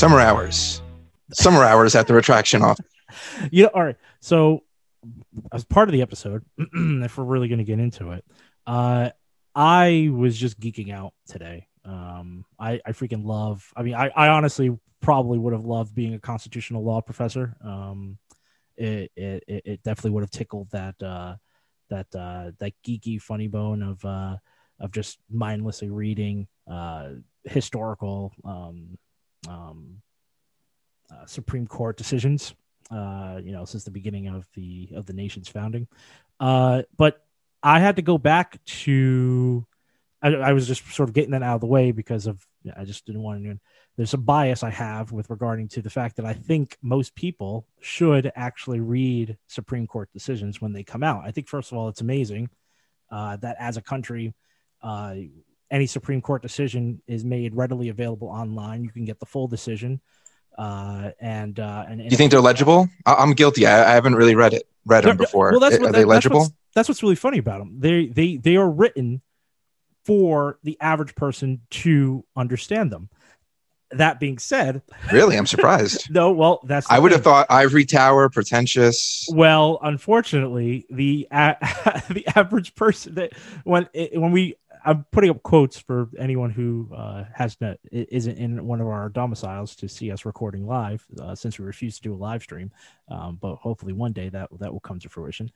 Summer hours. Summer hours at the retraction office. you know, all right. So, as part of the episode, if we're really going to get into it, uh, I was just geeking out today. Um, I, I freaking love. I mean, I, I honestly probably would have loved being a constitutional law professor. Um, it, it, it definitely would have tickled that uh, that uh, that geeky funny bone of uh, of just mindlessly reading uh, historical um, um, uh, Supreme Court decisions. Uh, you know, since the beginning of the of the nation's founding. Uh, but I had to go back to. I, I was just sort of getting that out of the way because of I just didn't want to. There's a bias I have with regarding to the fact that I think most people should actually read Supreme Court decisions when they come out. I think first of all, it's amazing uh, that as a country, uh, any Supreme Court decision is made readily available online. You can get the full decision. Uh, and, uh, and, and you think they're legible? I- am guilty. I-, I, haven't really read it, read them before. Well, that's what, are that, they legible? That's what's, that's what's really funny about them. They, they, they are written for the average person to understand them. That being said, really, I'm surprised. no, well, that's I would thing. have thought ivory tower, pretentious. Well, unfortunately, the uh, the average person that when when we I'm putting up quotes for anyone who uh, has not isn't in one of our domiciles to see us recording live, uh, since we refuse to do a live stream. Um, but hopefully one day that that will come to fruition.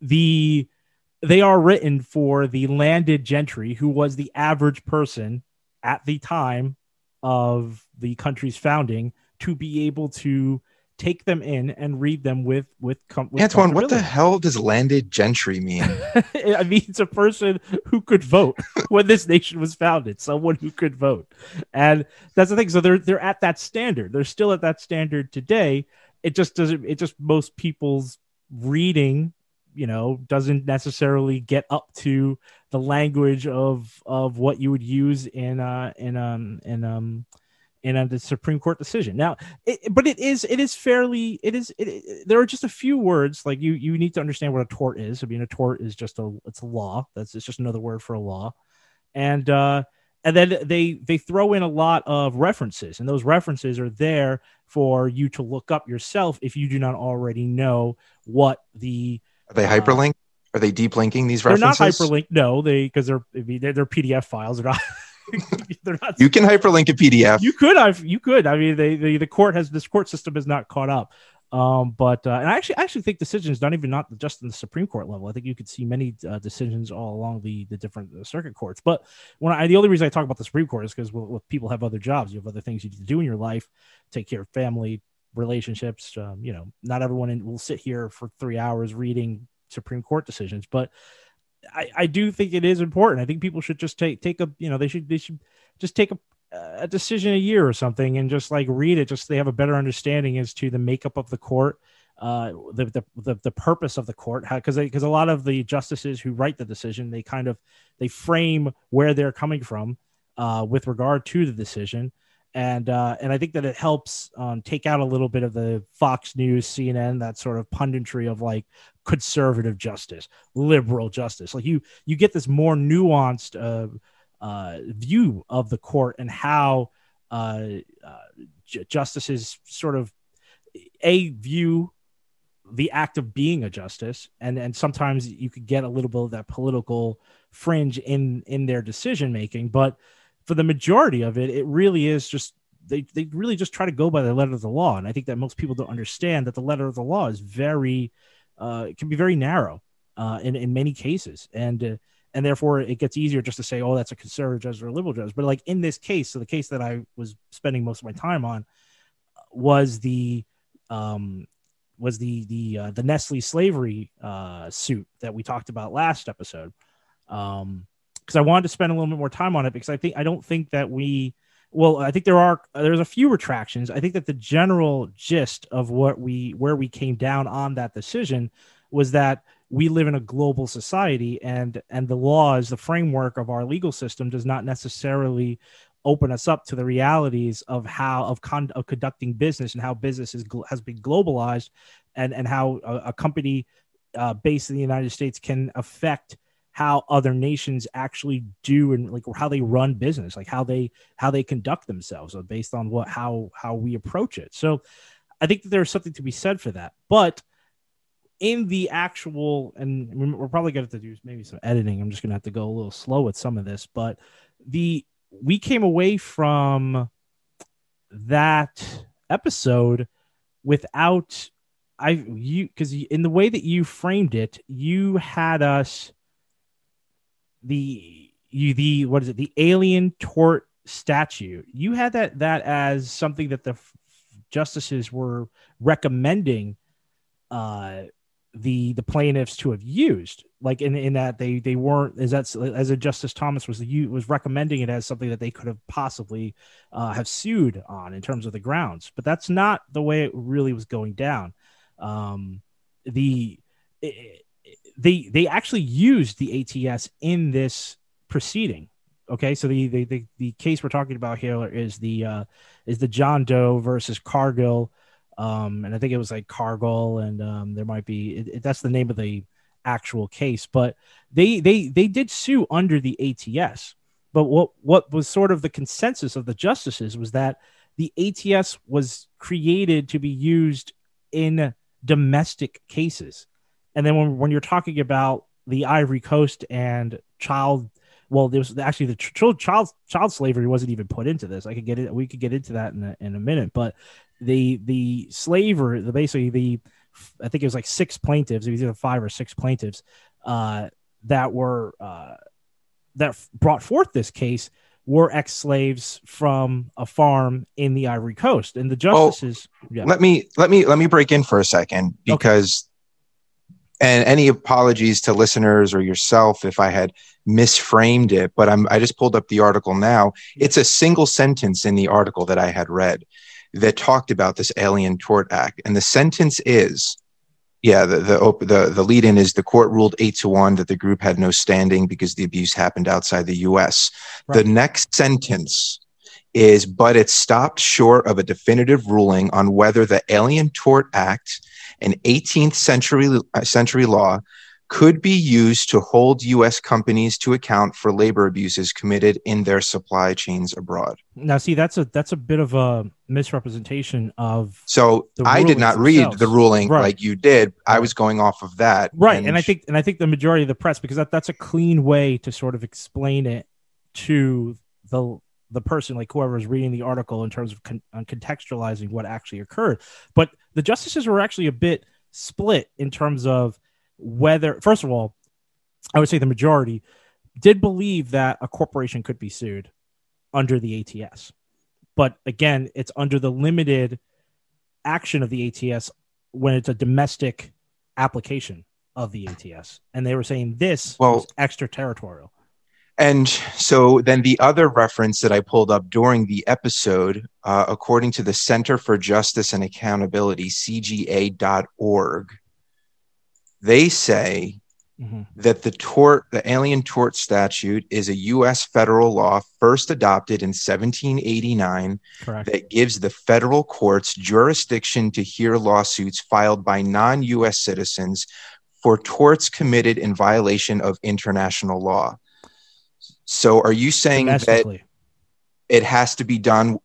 The they are written for the landed gentry, who was the average person at the time of the country's founding, to be able to take them in and read them with with, com- with Antoine. What the hell does landed gentry mean? I mean, it's a person who could vote when this nation was founded. Someone who could vote, and that's the thing. So they're they're at that standard. They're still at that standard today. It just doesn't. It just most people's reading you know doesn't necessarily get up to the language of of what you would use in uh in um in um in a Supreme Court decision. Now, it, but it is it is fairly it is it, it, there are just a few words like you you need to understand what a tort is. I mean, a tort is just a it's a law. That's it's just another word for a law, and uh, and then they they throw in a lot of references, and those references are there for you to look up yourself if you do not already know what the are they uh, hyperlink. Are they deep linking these references? They're not hyperlinked. No, they because they're they're, they're PDF files. They're not. they're not. You can hyperlink a PDF. You could. I've. You could. I mean, they, the the court has this court system is not caught up. Um, but uh, and I actually I actually think decisions not even not just in the Supreme Court level. I think you could see many uh, decisions all along the the different uh, circuit courts. But when I the only reason I talk about the Supreme Court is because well, well, people have other jobs, you have other things you need to do in your life, take care of family, relationships. Um, you know, not everyone in, will sit here for three hours reading Supreme Court decisions, but I, I do think it is important. I think people should just take take a you know they should they should just take a a decision a year or something and just like read it just so they have a better understanding as to the makeup of the court uh the the the, the purpose of the court because because a lot of the justices who write the decision they kind of they frame where they're coming from uh with regard to the decision and uh, and I think that it helps um, take out a little bit of the Fox News, CNN, that sort of punditry of like conservative justice, liberal justice. Like you you get this more nuanced uh, uh, view of the court and how uh, uh, justices sort of a view the act of being a justice, and and sometimes you could get a little bit of that political fringe in in their decision making, but for the majority of it, it really is just they, they really just try to go by the letter of the law. And I think that most people don't understand that the letter of the law is very, uh, it can be very narrow uh, in, in many cases. And, uh, and therefore it gets easier just to say, oh, that's a conservative judge or a liberal judge. But like in this case, so the case that I was spending most of my time on was the, um, was the, the, uh, the Nestle slavery uh, suit that we talked about last episode. Um, because I wanted to spend a little bit more time on it because I think I don't think that we well I think there are there's a few retractions. I think that the general gist of what we where we came down on that decision was that we live in a global society and and the laws the framework of our legal system does not necessarily open us up to the realities of how of, con- of conducting business and how business is, has been globalized and and how a, a company uh, based in the United States can affect how other nations actually do and like how they run business like how they how they conduct themselves uh, based on what how how we approach it. So i think that there's something to be said for that. But in the actual and we're probably going to have to do maybe some editing. I'm just going to have to go a little slow with some of this. But the we came away from that episode without I you because in the way that you framed it, you had us the you the what is it? The alien tort statute. You had that that as something that the justices were recommending uh the the plaintiffs to have used. Like in in that they they weren't as that's as a justice thomas was the was recommending it as something that they could have possibly uh, have sued on in terms of the grounds. But that's not the way it really was going down. Um the it, they they actually used the ats in this proceeding okay so the the the, the case we're talking about here is the uh is the john doe versus cargill um, and I think it was like Cargill, and um, there might be it, it, that's the name of the actual case. But they they they did sue under the ATS. But what what was sort of the consensus of the justices was that the ATS was created to be used in domestic cases, and then when when you're talking about the Ivory Coast and child well, there was actually the child child child slavery wasn't even put into this. I could get it. We could get into that in a, in a minute, but the the slaver, the basically the I think it was like six plaintiffs, it was either five or six plaintiffs uh, that were uh, that brought forth this case were ex-slaves from a farm in the Ivory Coast, and the justices. Oh, yeah. Let me let me let me break in for a second because. And any apologies to listeners or yourself if I had misframed it, but I'm I just pulled up the article now. It's a single sentence in the article that I had read that talked about this Alien Tort Act, and the sentence is, yeah, the the the, the lead in is the court ruled eight to one that the group had no standing because the abuse happened outside the U.S. Right. The next sentence is, but it stopped short of a definitive ruling on whether the Alien Tort Act, an 18th century uh, century law, could be used to hold U.S. companies to account for labor abuses committed in their supply chains abroad. Now, see, that's a that's a bit of a misrepresentation of. So I did not read the ruling right. like you did. I was going off of that, right? And, and I think and I think the majority of the press because that, that's a clean way to sort of explain it to the the person like whoever is reading the article in terms of con- uh, contextualizing what actually occurred. But the justices were actually a bit split in terms of whether first of all, I would say the majority did believe that a corporation could be sued under the ATS. But again, it's under the limited action of the ATS when it's a domestic application of the ATS. And they were saying this well, was extraterritorial. And so then the other reference that I pulled up during the episode, uh, according to the Center for Justice and Accountability, CJA.org, they say mm-hmm. that the tort, the alien tort statute, is a U.S. federal law first adopted in 1789 Correct. that gives the federal courts jurisdiction to hear lawsuits filed by non-U.S. citizens for torts committed in violation of international law. So, are you saying that it has to be done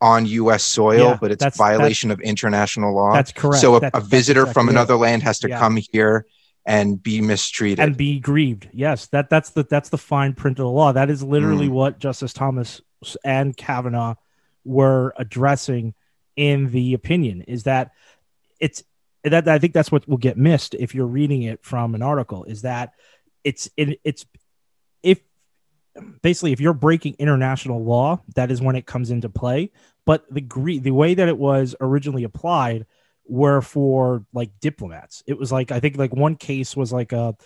on U.S. soil, yeah, but it's a violation of international law. That's correct. So a, a visitor exactly from another land has to yeah. come here and be mistreated and be grieved. Yes, that that's the that's the fine print of the law. That is literally mm. what Justice Thomas and Kavanaugh were addressing in the opinion. Is that it's that I think that's what will get missed if you're reading it from an article. Is that it's it, it's basically if you're breaking international law, that is when it comes into play. But the the way that it was originally applied were for like diplomats. It was like I think like one case was like a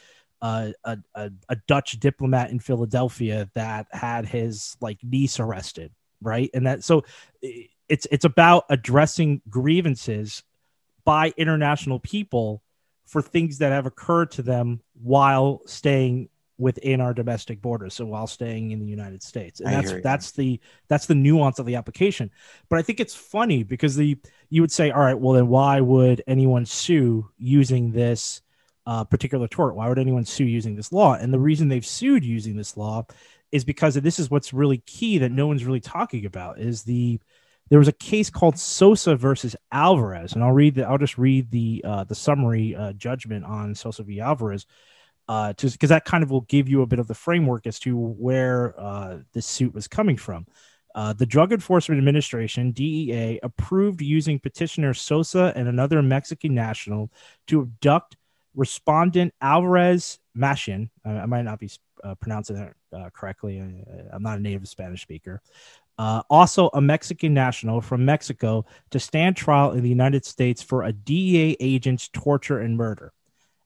a, a, a Dutch diplomat in Philadelphia that had his like niece arrested, right? And that so it's it's about addressing grievances by international people for things that have occurred to them while staying within our domestic borders so while staying in the united states. And I that's that's the that's the nuance of the application. But i think it's funny because the you would say all right well then why would anyone sue using this uh, particular tort? Why would anyone sue using this law? And the reason they've sued using this law is because this is what's really key that no one's really talking about is the there was a case called Sosa versus Alvarez, and I'll read the I'll just read the uh, the summary uh, judgment on Sosa v. Alvarez, uh, just because that kind of will give you a bit of the framework as to where uh, this suit was coming from. Uh, the Drug Enforcement Administration (DEA) approved using petitioner Sosa and another Mexican national to abduct respondent Alvarez Machain. I, I might not be uh, pronouncing it uh, correctly. I, am not a native Spanish speaker. Uh, also, a Mexican national from Mexico to stand trial in the United States for a DEA agent's torture and murder.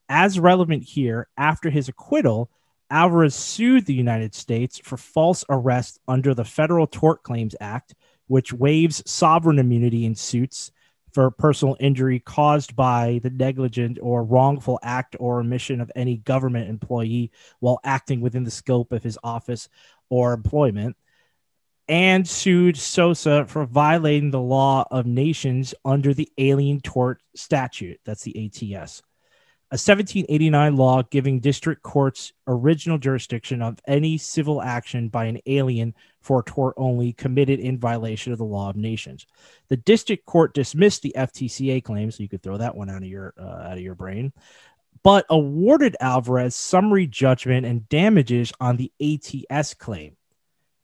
As relevant here, after his acquittal, Alvarez sued the United States for false arrest under the Federal Tort Claims Act, which waives sovereign immunity in suits for personal injury caused by the negligent or wrongful act or omission of any government employee while acting within the scope of his office or employment, and sued Sosa for violating the law of nations under the Alien Tort Statute. That's the ATS a 1789 law giving district courts original jurisdiction of any civil action by an alien for a tort only committed in violation of the law of nations. The district court dismissed the FTCA claim, so you could throw that one out of your uh, out of your brain, but awarded Alvarez summary judgment and damages on the ATS claim.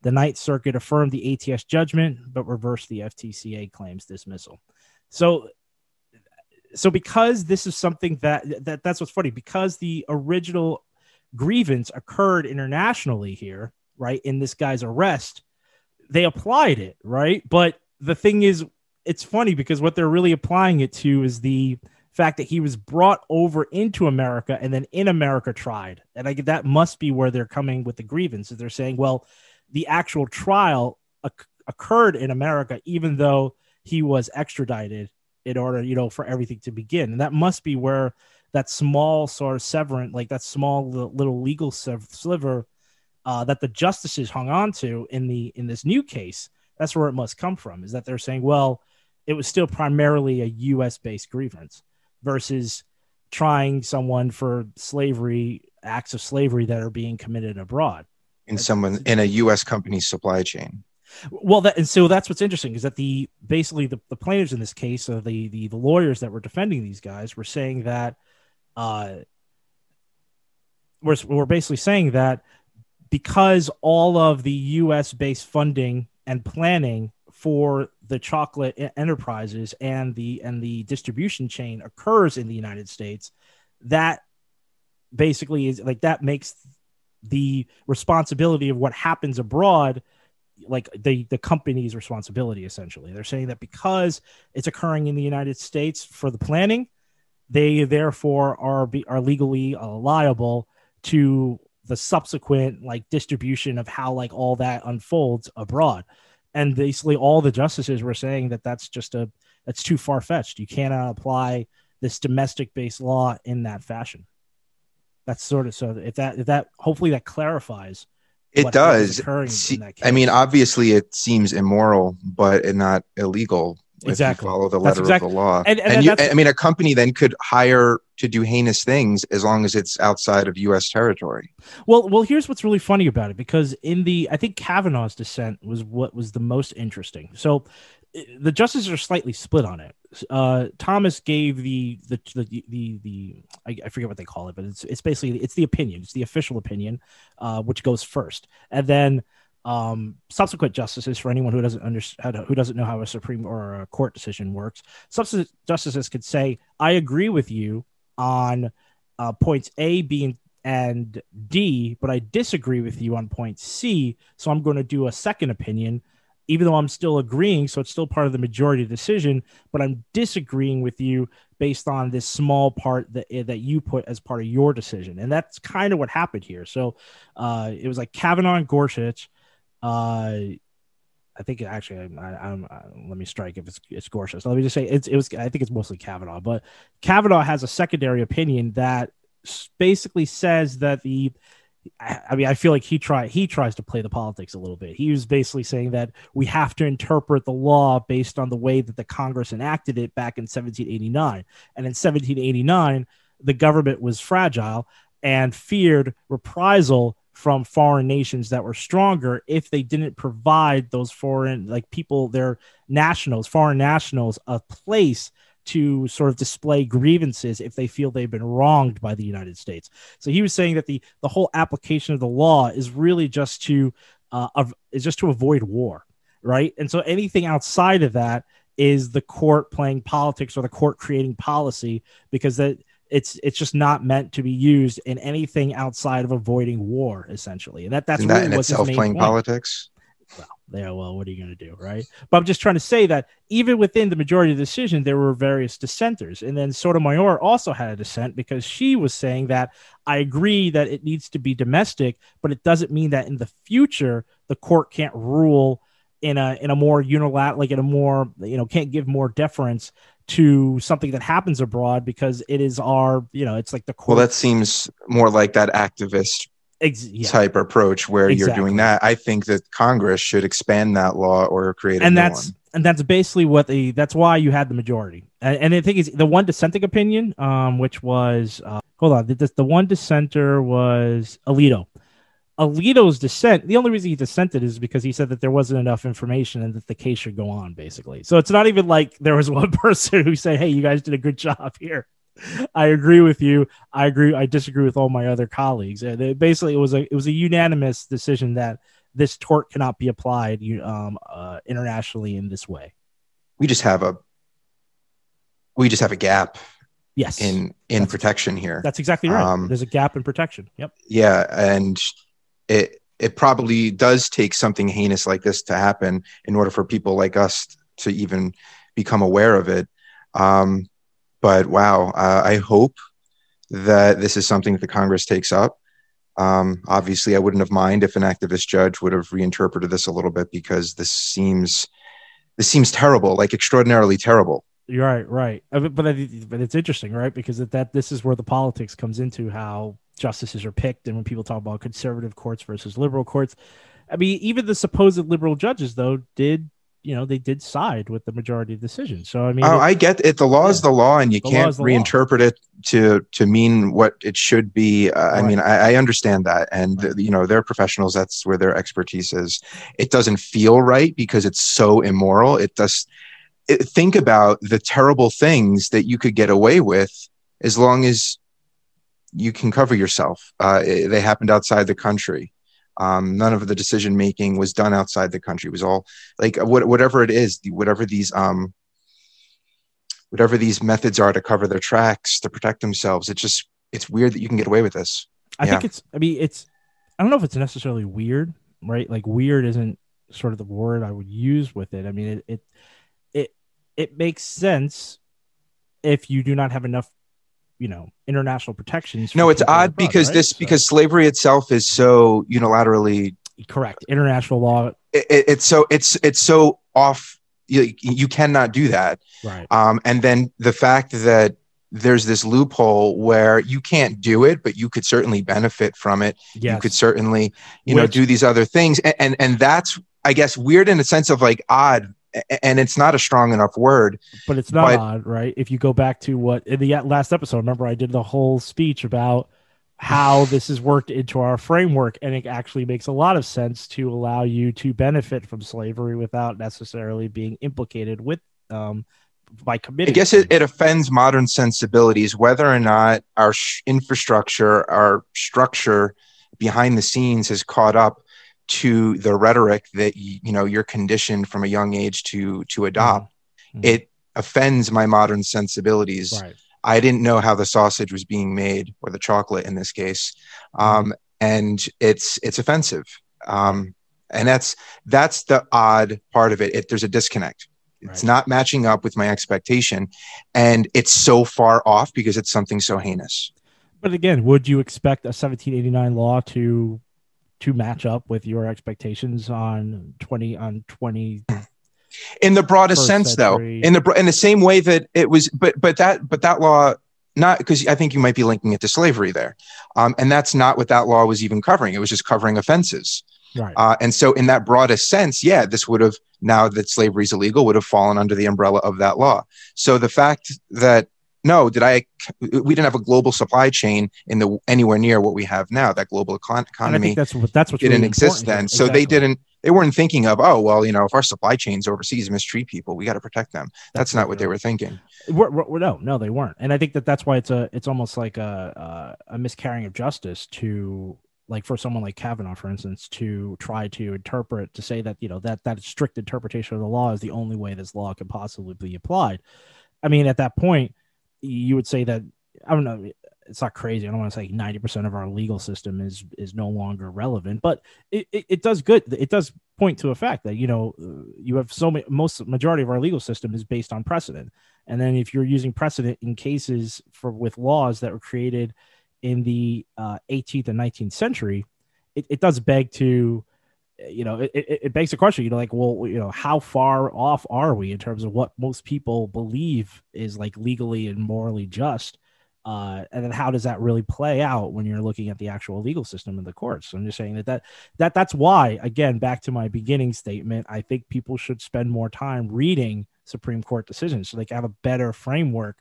The Ninth Circuit affirmed the ATS judgment, but reversed the FTCA claims dismissal. So so because this is something that that that's what's funny. Because the original grievance occurred internationally here right in this guy's arrest they applied it right? But the thing is it's funny because what they're really applying it to is the fact that he was brought over into America and then in America tried. And I that must be where they're coming with the grievance. Is they're saying well the actual trial occurred in America even though he was extradited in order, you know, for everything to begin. And that must be where that small sort of severant, like that small little legal sliver uh, that the justices hung on to in the in this new case. That's where it must come from. Is that they're saying, well, it was still primarily a U.S. based grievance versus trying someone for slavery acts of slavery that are being committed abroad in someone in a U.S. company's supply chain. Well, that and so that's what's interesting is that the basically the, the plaintiffs in this case, uh, the, the the lawyers that were defending these guys, were saying that, uh, we're we're basically saying that because all of the U.S. based funding and planning for the chocolate enterprises and the and the distribution chain occurs in the United States, that basically is like that makes the responsibility of what happens abroad like the the company's responsibility essentially. They're saying that because it's occurring in the united states for the planning they therefore are be, are legally uh, liable to the subsequent like distribution of how like all that unfolds abroad. And basically all the justices were saying that that's just a that's too far-fetched. You cannot apply this domestic based law in that fashion. That's sort of so if that if that hopefully that clarifies it does. See, I mean, obviously, it seems immoral, but not illegal. Exactly. follow the letter exactly. of the law, and, and, and you, I mean, a company then could hire to do heinous things as long as it's outside of U.S. territory. Well, well, here's what's really funny about it because in the I think Kavanaugh's dissent was what was the most interesting. So the justices are slightly split on it. Uh, Thomas gave the the the the, the I, I, forget what they call it, but it's it's basically it's the opinion, it's the official opinion, uh, which goes first, and then um, subsequent justices for anyone who doesn't understand who doesn't know how a supreme or a court decision works. Subsequent justices could say, "I agree with you on uh, points A, B, and and D, but I disagree with you on point C. So I'm going to do a second opinion even though I'm still agreeing, so it's still part of the majority decision, but I'm disagreeing with you based on this small part that eh, that you put as part of your decision, and that's kind of what happened here. So uh, it was like Kavanaugh and Gorsuch. Uh, I think actually, I, I, I, let me strike if it's, it's Gorsuch. So let me just say it's, it was. I think it's mostly Kavanaugh, but Kavanaugh has a secondary opinion that basically says that the I mean, I feel like he try he tries to play the politics a little bit. He was basically saying that we have to interpret the law based on the way that the Congress enacted it back in 1789. And in 1789, the government was fragile and feared reprisal from foreign nations that were stronger if they didn't provide those foreign like people their nationals foreign nationals a place to sort of display grievances if they feel they've been wronged by the United States. So he was saying that the the whole application of the law is really just to uh, of, is just to avoid war, right? And so anything outside of that is the court playing politics or the court creating policy because that it's it's just not meant to be used in anything outside of avoiding war essentially and that that's Isn't really that in itself playing point. politics. Well yeah well what are you going to do right? But i'm just trying to say that even within the majority of the decision there were various dissenters. And then sotomayor also had a dissent because she was saying that i agree that it needs to be domestic but it doesn't mean that in the future the court can't rule in a in a more unilateral like in a more you know can't give more deference to something that happens abroad because it is our you know it's like the court Well, that seems more like that activist ex- yeah. type approach where you're doing that. I think that Congress should expand that law or create a and new that's one. and that's basically what the that's why you had the majority and, and i think is the one dissenting opinion um which was uh, hold on the, the one dissenter was alito alito's dissent the only reason he dissented is because he said that there wasn't enough information and that the case should go on basically so it's not even like there was one person who said hey you guys did a good job here I agree with you. I agree. I disagree with all my other colleagues. It, basically, it was a it was a unanimous decision that this tort cannot be applied um, uh, internationally in this way. We just have a we just have a gap Yes, in in That's- protection here. that's exactly right. um, There's a gap in protection. Yep. yeah and it it probably does take something heinous like this to happen in order for people like us to even become aware of it um, but wow uh, i hope that this is something that the congress takes up um, obviously i wouldn't have mind if an activist judge would have reinterpreted this a little bit because this seems this seems terrible like extraordinarily terrible You're right, right. Uh, But but, it's interesting, right? Because that this is where the politics comes into how justices are picked, and when people talk about conservative courts versus liberal courts, I mean, even the supposed liberal judges, though, did you know they did side with the majority of decisions. So I mean, oh it- i get it. The law is the law and you The can't the law. reinterpret it to to mean what it should be. Uh, i mean I, I understand that. And Right. you know they're professionals. That's where their expertise is. It doesn't feel right because it's so immoral. It does it, think about the terrible things that you could get away with as long as you can cover yourself. Uh, it- they happened outside the country um, none of the decision making was done outside the country it was all like what, whatever it is whatever these um, whatever these methods are to cover their tracks to protect themselves it's just it's weird that you can get away with this I yeah. think it's. I mean, it's. I don't know if it's necessarily weird, right? Like weird isn't sort of the word I would use with it. I mean, it it it, it makes sense if you do not have enough, you know, international protections. no it's odd abroad, because right? this So- because slavery itself is so unilaterally correct international law, it, it- it's so it's it's so off you, you cannot do that right? um, and then the fact that there's this loophole where you can't do it but you could certainly benefit from it Yes. you could certainly you know do these other things and, and and that's i guess weird in a sense of like odd and it's not a strong enough word but it's not but- odd, right? If you go back to what in the last episode, remember I did the whole speech about how this is worked into our framework, and it actually makes a lot of sense to allow you to benefit from slavery without necessarily being implicated with um by committing I guess it, it offends modern sensibilities whether or not our sh- infrastructure, our structure behind the scenes has caught up to the rhetoric that you know you're conditioned from a young age to to adopt. Mhm. It offends my modern sensibilities. right. I didn't know how the sausage was being made, or the chocolate in this case, um, and it's it's offensive. Um, and that's that's the odd part of it. it there's a disconnect. It's Right. not matching up with my expectation, and it's so far off because it's something so heinous. But again, would you expect a 1789 law to to match up with your expectations on 20 on 20 In the broadest sense, century. though, in the in the same way that it was, but but that but that law not because I think you might be linking it to slavery there, um, and that's not what that law was even covering. It was just covering offenses. right Uh, and so, in that broadest sense, yeah, this would have now that slavery is illegal would have fallen under the umbrella of that law. So the fact that no, did I? We didn't have a global supply chain in the anywhere near what we have now. That global econ- economy that's what that's what didn't exist then. So they didn't. They weren't thinking of, oh well, you know, if our supply chains overseas mistreat people, we got to protect them. That's, that's not what they were thinking. We're, we're, no, no, they weren't. And I think that that's why it's a it's almost like a a, a miscarrying of justice to like for someone like Kavanaugh, for instance, to try to interpret to say that you know that that strict interpretation of the law is the only way this law can possibly be applied. I mean, at that point you would say that I don't know. It's not crazy. I don't want to say ninety percent of our legal system is is no longer relevant, but it, it, it, does good. It does point to a fact that you know you have so many. Most majority of our legal system is based on precedent, and then if you're using precedent in cases for with laws that were created in the uh, 18th and 19th century, it, it does beg to you know, it, it, it, begs the question, you know, like, well, you know, how far off are we in terms of what most people believe is like legally and morally just? Uh, and then how does that really play out when you're looking at the actual legal system in the courts? So I'm just saying that, that that that's why, again, back to my beginning statement, I think people should spend more time reading Supreme Court decisions so they can have a better framework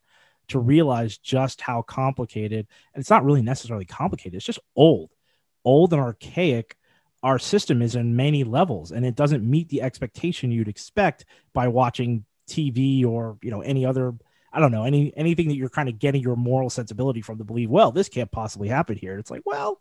to realize just how complicated, and it's not really necessarily complicated, it's just old, old and archaic our system is in many levels and it doesn't meet the expectation you'd expect by watching TV or you know any other I don't know any anything that you're kind of getting your moral sensibility from to believe well this can't possibly happen here. It's like well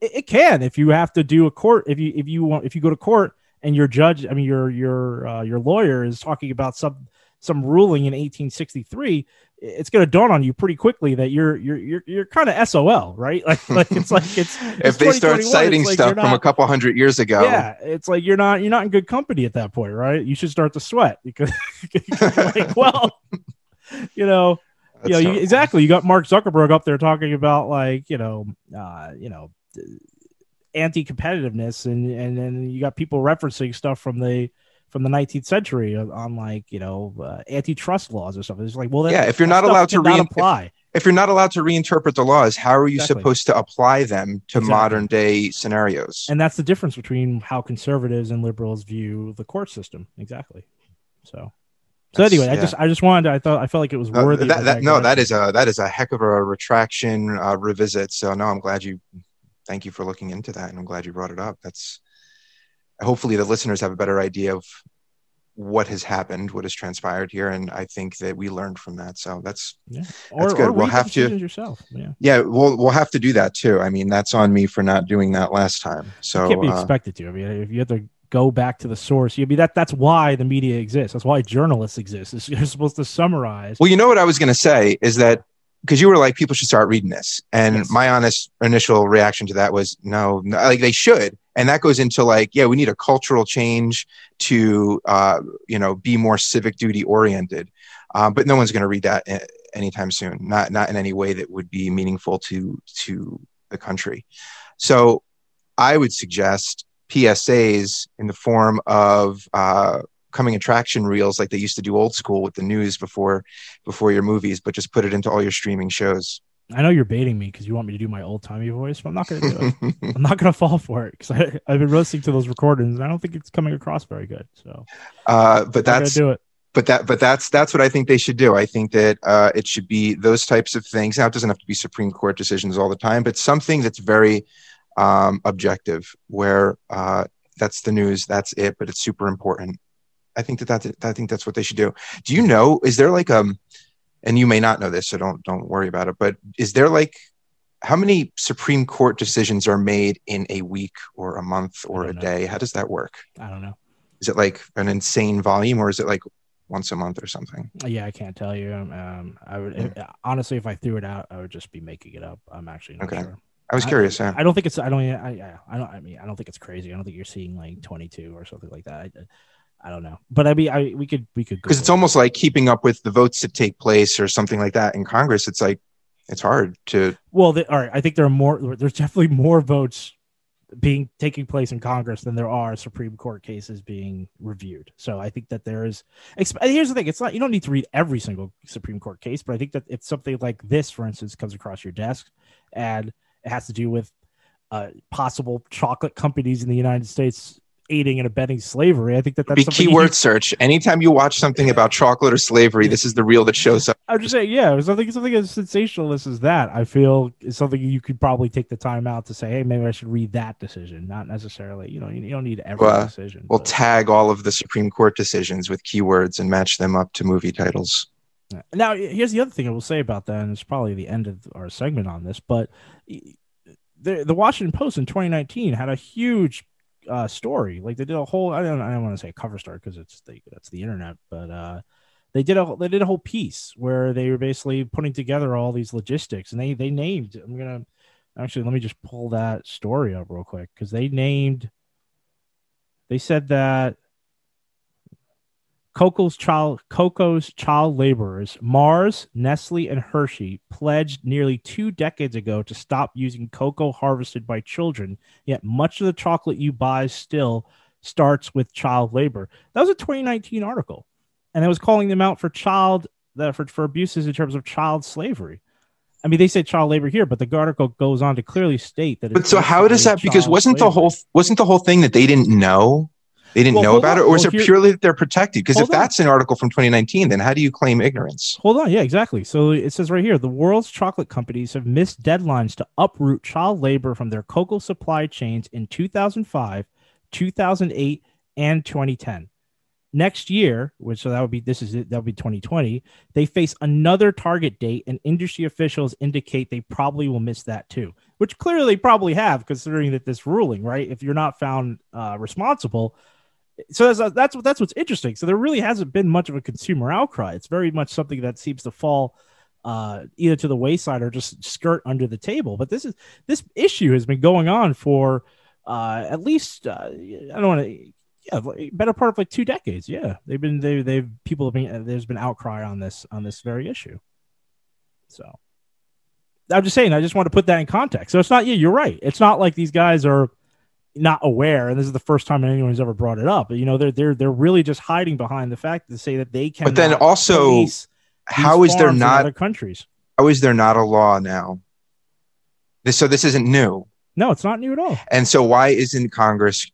it, it can if you have to do a court if you if you want if you go to court and your judge I mean your your uh, your lawyer is talking about some some ruling in 1863 it's going to dawn on you pretty quickly that you're you're you're, you're kind of SOL, right? Like, like it's like it's, it's if they start citing like stuff not, from a couple hundred years ago. Yeah, it's like you're not you're not in good company at that point, right? You should start to sweat because like, well, you know, That's you know, you, exactly. You got Mark Zuckerberg up there talking about like, you know, uh, you know, anti-competitiveness and and then you got people referencing stuff from the from the 19th century on like you know uh, antitrust laws or something. It's like, well, yeah, if you're not allowed to re- apply, if, if, you're not allowed to reinterpret the laws, how are you exactly. supposed to apply them to exactly. modern day scenarios? And that's the difference between how conservatives and liberals view the court system. Exactly. So. So anyway, yeah. I just I just wanted to, I thought I felt like it was worthy. Uh, that, that, no, that is a that is a heck of a retraction uh, revisit. So no, I'm glad you. Thank you for looking into that, and I'm glad you brought it up. That's hopefully the listeners have a better idea of what has happened, what has transpired here, and I think that we learned from that. So that's yeah. Or, that's good. we'll have to yourself. Yeah, yeah. We'll we'll have to do that too. I mean, that's on me for not doing that last time. So you can't be uh, expected to. I mean, if you have to go back to the source, you be that. That's why the media exists. That's why journalists exist. You're supposed to summarize. Well, you know what I was going to say is that because you were like people should start reading this and yes. my honest initial reaction to that was no, no, like they should and that goes into like yeah we need a cultural change to uh, you know be more civic duty oriented. Uh, but no one's going to read that anytime soon. Not not in any way that would be meaningful to to the country. So i would suggest psas in the form of uh, coming attraction reels like they used to do old school with the news before before your movies but just put it into all your streaming shows I know you're baiting me because you want me to do my old timey voice, but I'm not going to do it. I'm not going to fall for it because I've been listening to those recordings and I don't think it's coming across very good. So, uh, but that's do it. But that, but that's that's what I think they should do. I think that uh, it should be those types of things. Now, it doesn't have to be Supreme Court decisions all the time, but something that's very um, objective, where uh, that's the news, that's it, but it's super important. I think that that's I think that's what they should do. Do you know? Is there like um and you may not know this, so don't don't worry about it. But is there like how many Supreme Court decisions are made in a week or a month or a know. day? How does that work? I don't know. Is it like an insane volume, or is it like once a month or something? Yeah, I can't tell you. Um, I would if, honestly, if I threw it out, I would just be making it up. I'm actually not okay. sure. I was curious. I, yeah. I don't think it's. I don't. I, I don't. I mean, I don't think it's crazy. I don't think you're seeing like 22 or something like that. I, I don't know, but I mean, I we could we could because it's almost like keeping up with the votes that take place or something like that in Congress. It's like it's hard to. Well, all right, I think there are more. There's definitely more votes being taking place in Congress than there are Supreme Court cases being reviewed. So I think that there is. Here's the thing: it's not you don't need to read every single Supreme Court case, but I think that if something like this, for instance, comes across your desk and it has to do with uh, possible chocolate companies in the United States aiding and abetting slavery. I think that that's be keyword search. Anytime you watch something about chocolate or slavery, this is the reel that shows up. I'm just saying, yeah, something something as sensationalist as that. I feel is something you could probably take the time out to say, hey, maybe I should read that decision, not necessarily. You know, you, you don't need every well, decision. We'll but. tag all of the Supreme Court decisions with keywords and match them up to movie titles. Now, here's the other thing I will say about that, and it's probably the end of our segment on this, but the the Washington Post in 2019 had a huge uh, story. Like they did a whole I don't I don't want to say cover story because it's the that's the internet, but uh, they did a they did a whole piece where they were basically putting together all these logistics, and they they named. I'm gonna actually let me just pull that story up real quick because they named. They said that Cocoa's child Cocoa's child laborers, Mars, Nestle, and Hershey pledged nearly two decades ago to stop using cocoa harvested by children. Yet much of the chocolate you buy still starts with child labor. That was a 2019 article, and it was calling them out for child that for, for abuses in terms of child slavery. I mean, they say child labor here, but the article goes on to clearly state that. But so how does that? Because wasn't slavery. the whole wasn't the whole thing that they didn't know they didn't well, know about on. it, or is well, it purely that they're protected? Because if on. that's an article from 2019, then how do you claim ignorance? Hold on, yeah, exactly. So it says right here: the world's chocolate companies have missed deadlines to uproot child labor from their cocoa supply chains in 2005, 2008, and 2010. Next year, which so that would be this is it, that would be 2020. They face another target date, and industry officials indicate they probably will miss that too. Which clearly probably have, considering that this ruling, right? If you're not found uh, responsible, so that's that's that's what's interesting. So there really hasn't been much of a consumer outcry. It's very much something that seems to fall uh, either to the wayside or just skirt under the table. But this is this issue has been going on for uh, at least uh, I don't want to yeah better part of like two decades. Yeah, they've been they they've people have been there's been outcry on this on this very issue. So I'm just saying I just want to put that in context. So it's not yeah you're right. It's not like these guys are not aware, and this is the first time anyone's ever brought it up. But you know, they're they're they're really just hiding behind the fact to say that they can. But then also, how is there not other countries? How is there not a law now? This so this isn't new. No, it's not new at all. And so why isn't Congress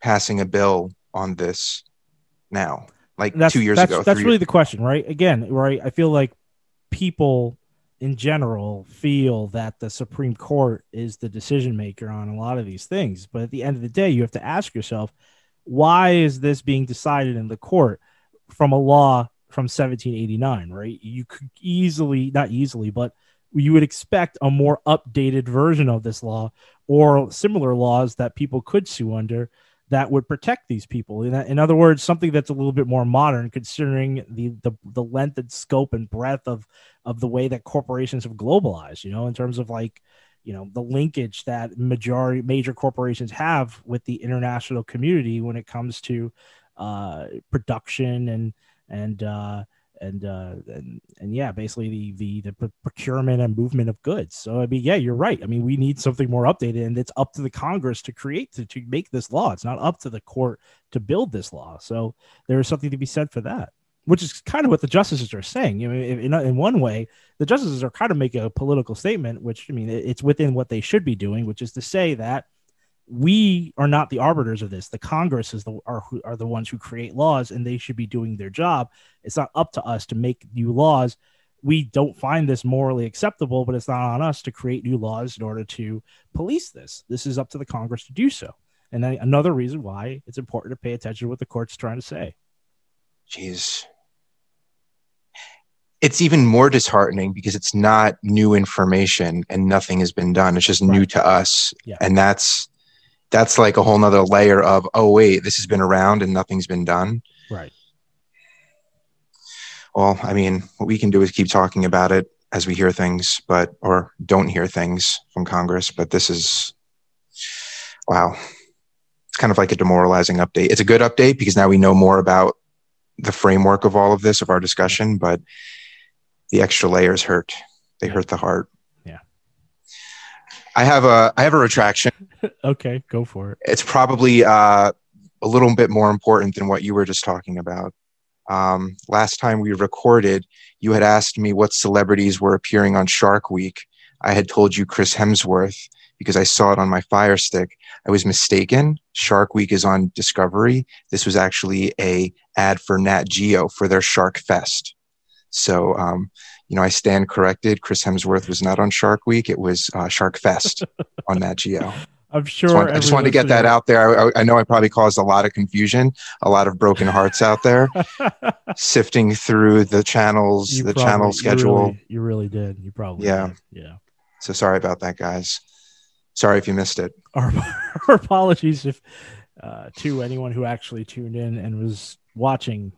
passing a bill on this now? Like that's, two years that's, ago. That's really years. the question, right? Again, right? I feel like people in general feel that the Supreme Court is the decision maker on a lot of these things. But at the end of the day, you have to ask yourself, why is this being decided in the court from a law from 1789, right? You could easily, not easily, but you would expect a more updated version of this law or similar laws that people could sue under that would protect these people. In, other words, something that's a little bit more modern, considering the, the the length and scope and breadth of of the way that corporations have globalized. You know, in terms of like you know the linkage that majority major corporations have with the international community when it comes to uh, production and and uh, and uh, and and yeah, basically the the the procurement and movement of goods. So I mean, yeah, you're right. I mean, we need something more updated, and it's up to the Congress to create to, to make this law. It's not up to the court to build this law. So there is something to be said for that, which is kind of what the justices are saying. You know, in, in one way, the justices are kind of making a political statement, which I mean, it's within what they should be doing, which is to say that we are not the arbiters of this. The Congress is the are are the ones who create laws, and they should be doing their job. It's not up to us to make new laws. We don't find this morally acceptable, but it's not on us to create new laws in order to police this. This is up to the Congress to do so. And then another reason why it's important to pay attention to what the court's trying to say. Jeez. It's even more disheartening because it's not new information and nothing has been done. It's just right. new to us. Yeah. And that's that's like a whole nother layer of oh wait this has been around and nothing's been done. Right. Well i mean what we can do is keep talking about it as we hear things but or don't hear things from congress but this is wow. It's kind of like a demoralizing update. It's a good update because now we know more about the framework of all of this of our discussion but the extra layers hurt. They hurt the heart I have a I have a retraction. okay, go for it. It's probably uh, a little bit more important than what you were just talking about. Um, last time we recorded, you had asked me what celebrities were appearing on Shark Week. I had told you Chris Hemsworth because I saw it on my Fire Stick. I was mistaken. Shark Week is on Discovery. This was actually a ad for Nat Geo for their Shark Fest. So, um, you know, I stand corrected. Chris Hemsworth was not on Shark Week. It was uh, Shark Fest on Nat Geo. I'm sure. Just want- I just wanted to get that out there. I, I know I probably caused a lot of confusion, a lot of broken hearts out there, sifting through the channels, You the probably- channel you schedule. really- You really, did. You probably Yeah. did. Yeah. So sorry about that, guys. Sorry if you missed it. Our, our apologies if uh, to anyone who actually tuned in and was watching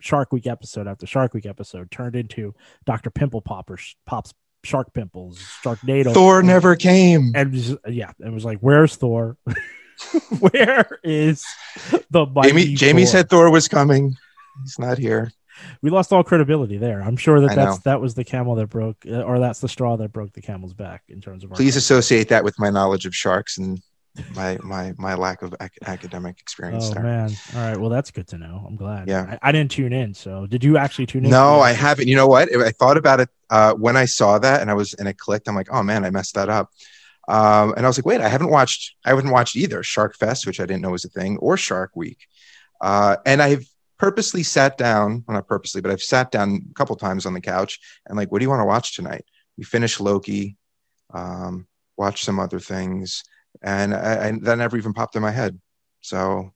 Shark Week episode after Shark Week episode turned into Dr. Pimple Popper pops shark pimples, shark Sharknado. Thor never came. and was, yeah, and was like, "Where's Thor? Where is the mighty Jamie, Jamie Thor?" said Thor was coming. He's not here. we lost all credibility there. I'm sure that I that's know. that was the camel that broke, uh, or that's the straw that broke the camel's back in terms of. Our Please associate that with my knowledge of sharks and my my my lack of ac- academic experience Oh there. man! All right, well that's good to know. I'm glad. Yeah. I, I didn't tune in. So did you actually tune in? No, I haven't. You know what? I thought about it uh, when I saw that, and I was and it clicked. I'm like, oh man, I messed that up. Um, and I was like, wait, I haven't watched. I haven't watched either Shark Fest, which I didn't know was a thing, or Shark Week. Uh, and I've purposely sat down, well, not purposely, but I've sat down a couple times on the couch and like, what do you want to watch tonight? We finished Loki, um, watched some other things, and I, I, that never even popped in my head. So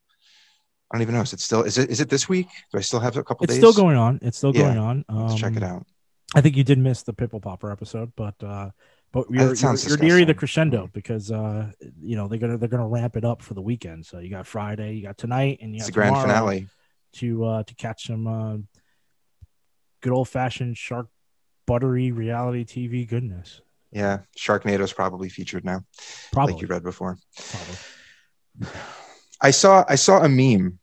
I don't even know. Is it still? Is it? Is it this week? Do I still have a couple It's days? still going on. It's still Yeah. going on. Um, Let's check it out. I think you did miss the Pimple Popper episode, but uh, but you're, you're, you're nearing the crescendo because uh, you know they're gonna they're gonna ramp it up for the weekend. So you got Friday, you got tonight, and you It's got the grand finale. to uh, to catch some uh, good old fashioned shark buttery reality TV goodness. Yeah, Sharknado's probably featured now, Probably, like you read before. probably. I saw I saw a meme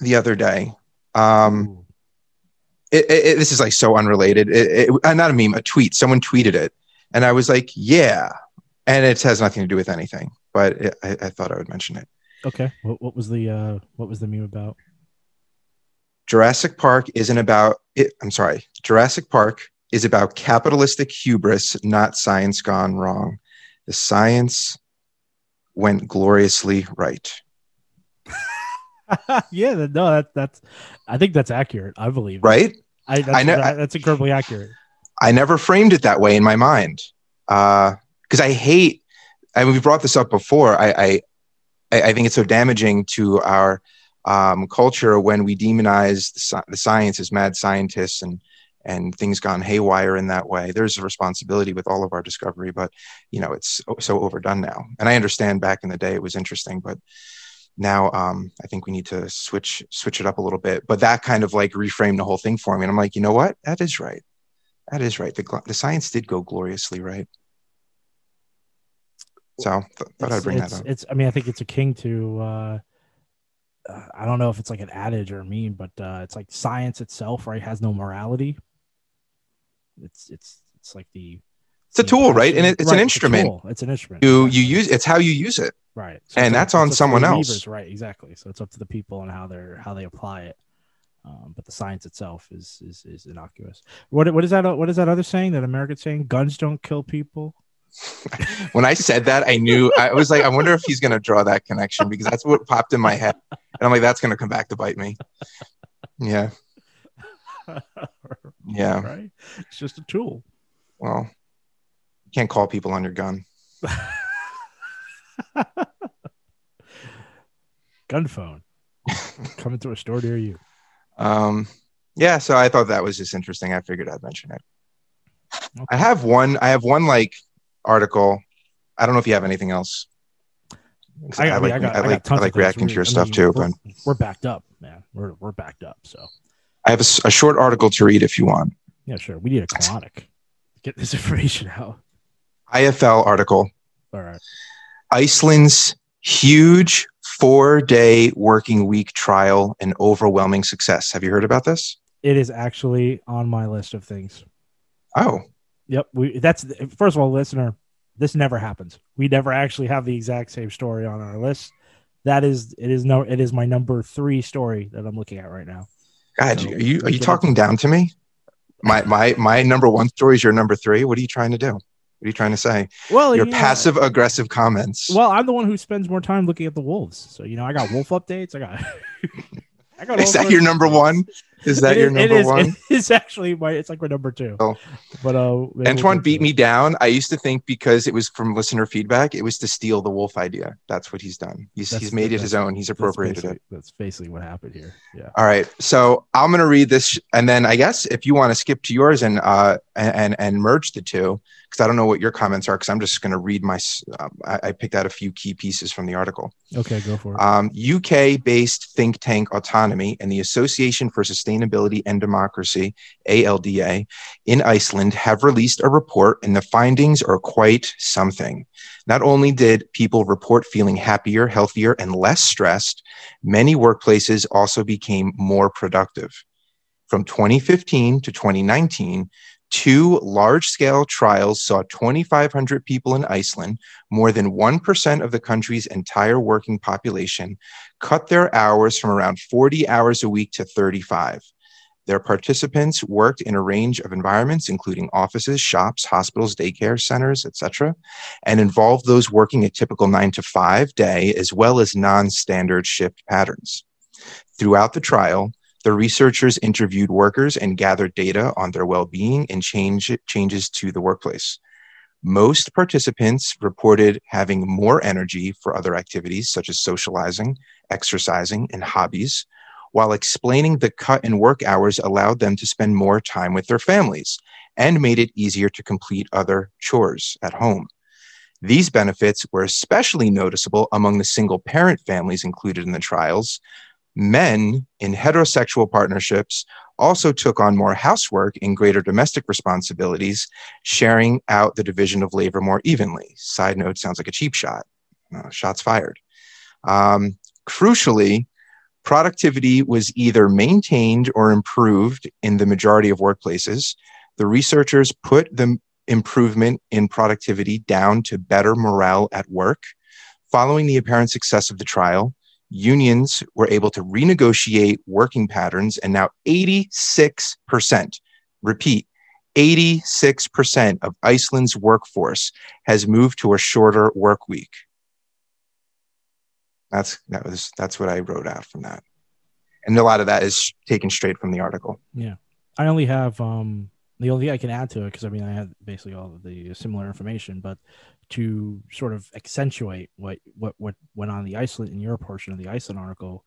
the other day. Um, it, it, this is like so unrelated. It, it, uh, not a meme, a tweet. Someone tweeted it, and I was like, "Yeah," and it has nothing to do with anything, but it, I, I thought I would mention it. Okay, what, what was the uh, what was the meme about? Jurassic Park isn't about it. I'm sorry. Jurassic Park is about capitalistic hubris, not science gone wrong. The science went gloriously right. yeah, no, that that's. I think that's accurate. I believe. Right? I, that's, I know- that- that's incredibly accurate. I never framed it that way in my mind because I hate. I mean, we brought this up before. I I, I I think it's so damaging to our um, culture when we demonize the, the science as mad scientists and and things gone haywire in that way. There's a responsibility with all of our discovery, but you know it's so- overdone now. And I understand back in the day it was interesting, but now um, I think we need to switch switch it up a little bit. But that kind of like reframed the whole thing for me, and I'm like, you know what? That is right. That is right. The, the science did go gloriously right. So th- thought I'd bring that up. it's- I mean, I think it's akin to. Uh, uh, I don't know if it's like an adage or a meme, but uh, it's like science itself, right? Has no morality. It's it's it's like the. It's a tool, right? And it- it's an a instrument. tool. It's an instrument. You you use it's how you use it. right, and that's up- on it's to someone else. right? Exactly. So it's up to the people and how they're how they apply it. Um, but the science itself is is is innocuous. What what is that? What is that other saying that America's saying? Guns don't kill people. When I said that, I knew I was like, I wonder if he's gonna draw that connection because that's what popped in my head. And I'm like, that's gonna come back to bite me. Yeah. Yeah. right. It's just a tool. Well, you can't call people on your gun. Gun phone coming to a store near you. Um, yeah, so I thought that was just interesting. I figured I'd mention it. Okay. I have one. I have one like article. I don't know if you have anything else. I, I, I, like I, got, I I got like I like of things. reacting to your I stuff mean, too. We're, But we're backed up, man. We're we're backed up. So I have a short article to read if you want. yeah, sure. We need a colonic. Get this information out. IFL article. All right. Iceland's huge four-day working week trial and overwhelming success. Have you heard about this? It is actually on my list of things. Oh, Yep. We that's first of all, listener, this never happens. We never actually have the exact same story on our list. That is it is no it is my number three story that I'm looking at right now. God, So, are you are you talking down to me? My my my number one story is your number three. What are you trying to do? What are you trying to say? Well, Your you know, passive aggressive comments. Well, I'm the one who spends more time looking at the wolves. So you know, I got wolf updates. I got. I got is that your number one? Is that It your number is, one? It is actually my. It's like my number two. Oh. But uh, Antoine we'll beat me down. I used to think because it was from listener feedback, it was to steal the wolf idea. That's what he's done. He's, That's- he's made it his own. He's it. That's appropriated it. That's basically what happened here. Yeah. All right. So I'm going to read this, and then I guess if you want to skip to yours and uh and and merge the two, because I don't know what your comments are, because I'm just going to read my. Um, I, I picked out a few key pieces from the article. Okay, go for it. Um, UK-based think tank Autonomy and the Association for Sustainability and Democracy (ALDA) in Iceland have released a report, and the findings are quite something. Not only did people report feeling happier, healthier, and less stressed, many workplaces also became more productive. From 2015 to 2019, two large scale trials saw 2,500 people in Iceland, more than 1% of the country's entire working population, cut their hours from around 40 hours a week to 35. Their participants worked in a range of environments, including offices, shops, hospitals, daycare centers, etc., and involved those working a typical nine to five day, as well as non standard shift patterns. Throughout the trial, the researchers interviewed workers and gathered data on their well being and change, changes to the workplace. Most participants reported having more energy for other activities such as socializing, exercising, and hobbies, while explaining the cut in work hours allowed them to spend more time with their families and made it easier to complete other chores at home. These benefits were especially noticeable among the single parent families included in the trials. Men in heterosexual partnerships also took on more housework and greater domestic responsibilities, sharing out the division of labor more evenly. Side note sounds like a cheap shot. Uh, shots fired. Um, crucially, productivity was either maintained or improved in the majority of workplaces. The researchers put the improvement in productivity down to better morale at work. Following the apparent success of the trial, unions were able to renegotiate working patterns, and now 86%, repeat, 86% of Iceland's workforce has moved to a shorter work week. That's that was that's what I wrote out from that. And a lot of that is taken straight from the article. Yeah. I only have um the only thing I can add to it because I mean I had basically all of the similar information, but to sort of accentuate what what what went on the Iceland in your portion of the Iceland article,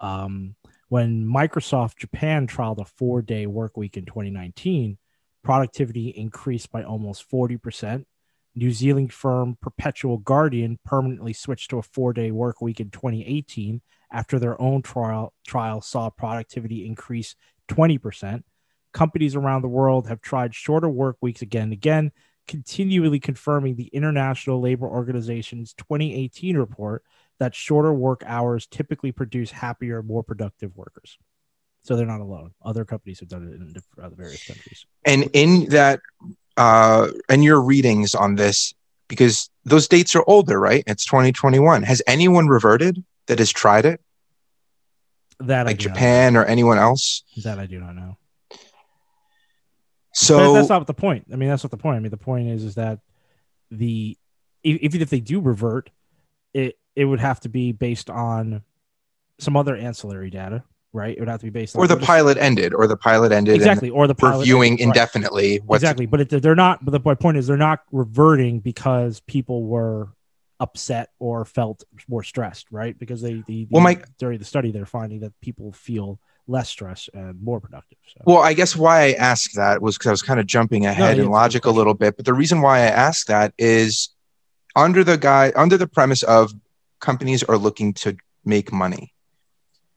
um, when Microsoft Japan trialed a four day work week in 2019, productivity increased by almost 40 percent. New Zealand firm Perpetual Guardian permanently switched to a four day work week in 2018 after their own trial trial saw productivity increase 20%. Companies around the world have tried shorter work weeks again and again, continually confirming the International Labor Organization's 2018 report that shorter work hours typically produce happier, more productive workers. So they're not alone. Other companies have done it in other various countries. And in that uh and your readings on this, because those dates are older, right? It's 2021. Has anyone reverted that has tried it? That Like Japan or anyone else? know. That I do not know. So but that's not the point. I mean, that's not the point. I mean, the point is is that the even if they do revert, it it would have to be based on some other ancillary data, right? It would have to be based on or the we're just- pilot ended, or the pilot ended exactly, or the pilot reviewing right. indefinitely. What's exactly. But it, they're not. But the point is, they're not reverting because people were upset or felt more stressed, right? Because they the, the Well, my- during the study they're finding that people feel less stress and more productive. So. Well, I guess why I asked that was because I was kind of jumping ahead yeah, in it's a good logic a little bit. But the reason why I asked that is under the guy under the premise of companies are looking to make money.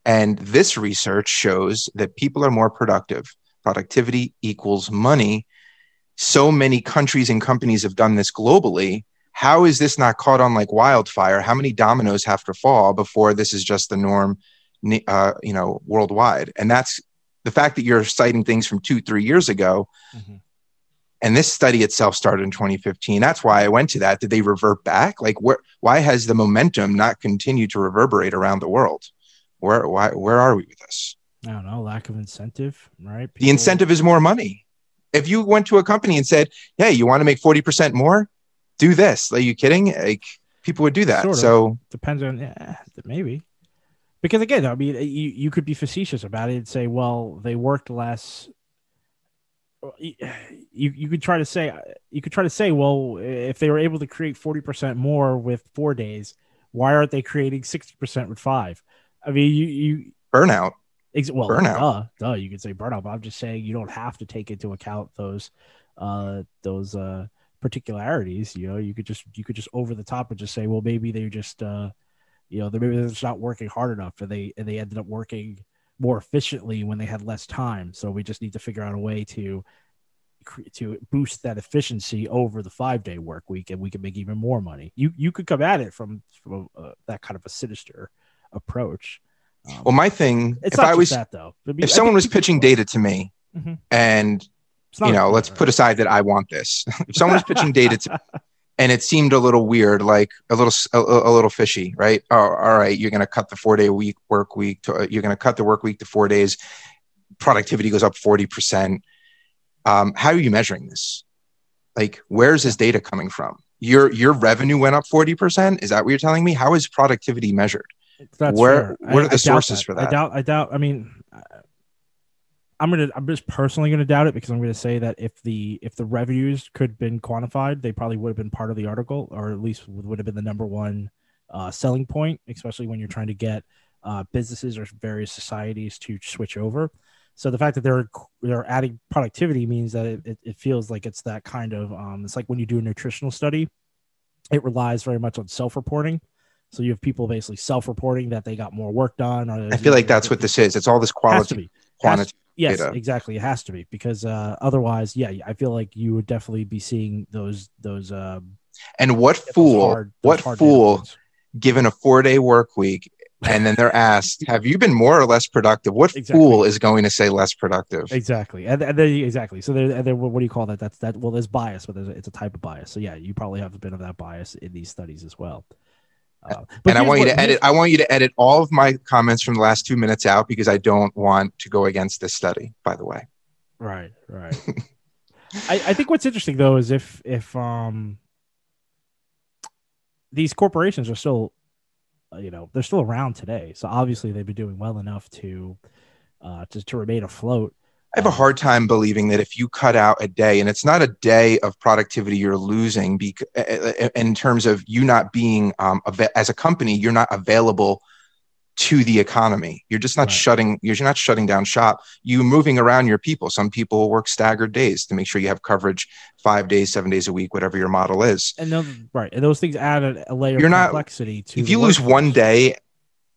And this research shows that people are more productive. Productivity equals money. So many countries and companies have done this globally. How is this not caught on like wildfire? How many dominoes have to fall before this is just the norm, uh, you know, worldwide? And that's the fact that you're citing things from two, three years ago. Mhm. And this study itself started in 2015. That's why I went to that. Did they revert back? Like, where? Why has the momentum not continued to reverberate around the world? Where? Why? Where are we with this? I don't know, lack of incentive, right? The incentive is more money. If you went to a company and said, "Hey, you want to make forty percent more? Do this." Are you kidding? Like people would do that. Sort of. So depends on yeah, maybe because again, I mean, you you could be facetious about it and say, well, they worked less. You you could try to say you could try to say, well, if they were able to create forty percent more with four days, why aren't they creating sixty percent with five? I mean, you you burnout. Ex- well, burnout. Duh, duh, you could say burnout, but I'm just saying you don't have to take into account those uh those uh particularities. You know, you could just you could just over the top and just say, well, maybe they just uh you know, maybe they're just not working hard enough, and they and they ended up working more efficiently when they had less time. So we just need to figure out a way to to boost that efficiency over the five day work week, and we can make even more money. You you could come at it from from uh, that kind of a sinister approach. Um, well, my thing, if I was that though, be, if I someone was pitching data to me, mm-hmm. and you know, let's put aside that I want this. if someone's pitching data to and it seemed a little weird, like a little a, a little fishy, right? Oh, all right, you're going to cut the four day week work week to uh, you're going to cut the work week to four days. Productivity goes up forty percent. Um, how are you measuring this? Like, where's this data coming from? Your your revenue went up forty percent. Is that what you're telling me? How is productivity measured? That's where fair. what are the sources that. for that? I doubt. I doubt. I mean, I'm gonna I'm just personally gonna doubt it because I'm gonna say that if the if the revenues could have been quantified, they probably would have been part of the article, or at least would have been the number one uh, selling point, especially when you're trying to get uh, businesses or various societies to switch over. So the fact that they're they're adding productivity means that it, it, feels like it's that kind of um, it's like when you do a nutritional study, it relies very much on self-reporting. So you have people basically self-reporting that they got more work done. Or I feel like that's what this is. It's all this quality, quantity. Yes, exactly. It has to be because uh, otherwise, yeah, I feel like you would definitely be seeing those those. Um, and what fool? Hard, what fool? Given a four day work week, and then they're asked, "Have you been more or less productive?" What exactly. fool is going to say less productive? Exactly, and, and then, exactly. So there, what do you call that? That's that. Well, there's bias, but there's, it's a type of bias. So yeah, you probably have a bit of that bias in these studies as well. Uh, and I want you to edit. I want you to edit all of my comments from the last two minutes out because I don't want to go against this study. By the way. Right. Right. I, I think what's interesting though is if if um these corporations are still, uh, you know, they're still around today. So obviously they've been doing well enough to uh to to remain afloat. I have a hard time believing that if you cut out a day, and it's not a day of productivity you're losing, because eh, eh, eh, in terms of you not being um, as a company, you're not available to the economy. You're just not right. shutting. You're not shutting down shop. You moving around your people. Some people work staggered days to make sure you have coverage five days, seven days a week, whatever your model is. And those, right, and those things add a, a layer you're of complexity not, to. If you lose one day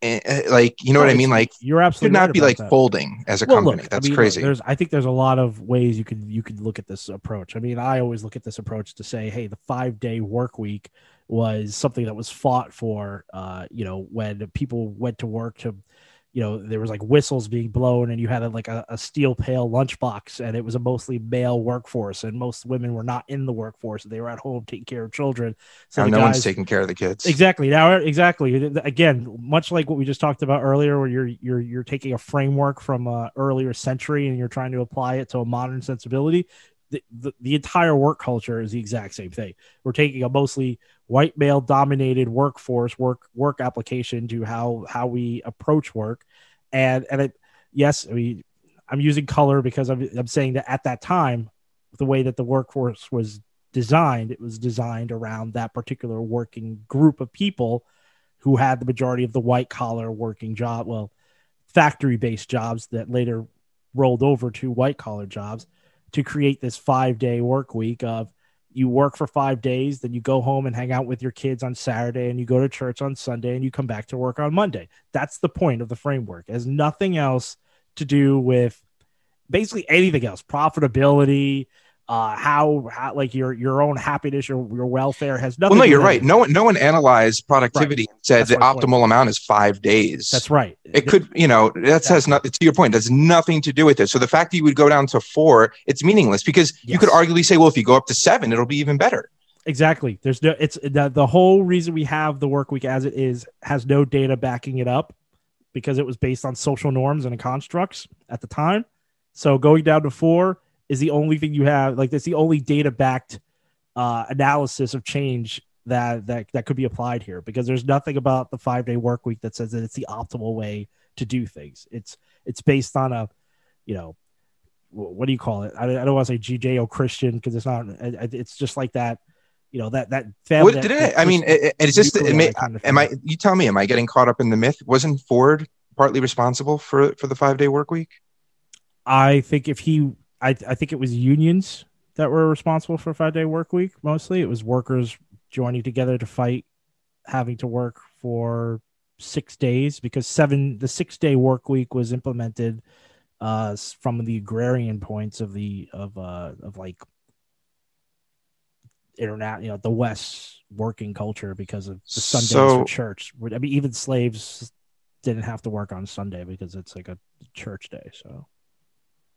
like you know no, what I mean? Like you're absolutely could not right be like that. folding as a well, company. Look, That's I mean, crazy. There's I think there's a lot of ways you could you could look at this approach. I mean, I always look at this approach to say, hey, the five day work week was something that was fought for. Uh, you know, when people went to work to you know there was like whistles being blown and you had a, like a, a, steel pail lunchbox and it was a mostly male workforce and most women were not in the workforce. They were at home taking care of children. So no guys, one's taking care of the kids. Exactly. Now uh, exactly. Again much like what we just talked about earlier where you're you're you're taking a framework from a earlier century and you're trying to apply it to a modern sensibility the, the, entire work culture is the exact same thing. We're taking a mostly white male dominated workforce work work application to how how we approach work. And and it yes i mean i'm using color because i'm, I'm saying that at that time the way that the workforce was designed it was designed around that particular working group of people who had the majority of the white collar working job well factory based jobs that later rolled over to white collar jobs to create this five day work week of you work for five days, then you go home and hang out with your kids on Saturday, and you go to church on Sunday, and you come back to work on Monday. That's the point of the framework. It has nothing else to do with basically anything else, profitability, uh, how, how like your your own happiness, your your welfare has nothing. Well, no, you're right. No one no one analyzed productivity right. and said that's the optimal point. amount is five days. That's right. It could, you know, that yeah. has not to your point. That's nothing to do with it. So the fact that you would go down to four, it's meaningless because yes. you could arguably say, well, if you go up to seven, it'll be even better. Exactly. There's no. It's the the whole reason we have the work week as it is has no data backing it up because it was based on social norms and constructs at the time. So going down to four is the only thing you have. Like that's the only data backed uh, analysis of change that that that could be applied here because there's nothing about the five day work week that says that it's the optimal way to do things. It's it's based on a, you know, what do you call it? I, I don't want to say Judeo Christian because it's not. It's just like that. You know that that family. What did it? I mean, it, it's just. It may, kind of am I? You tell me. Am I getting caught up in the myth? Wasn't Ford partly responsible for for the five day work week? I think if he, I I think it was unions that were responsible for five day work week. Mostly, it was workers joining together to fight having to work for six days because seven the six day work week was implemented uh from the agrarian points of the of uh of like internet you know the west working culture because of the sundays so, for church i mean even slaves didn't have to work on sunday because it's like a church day so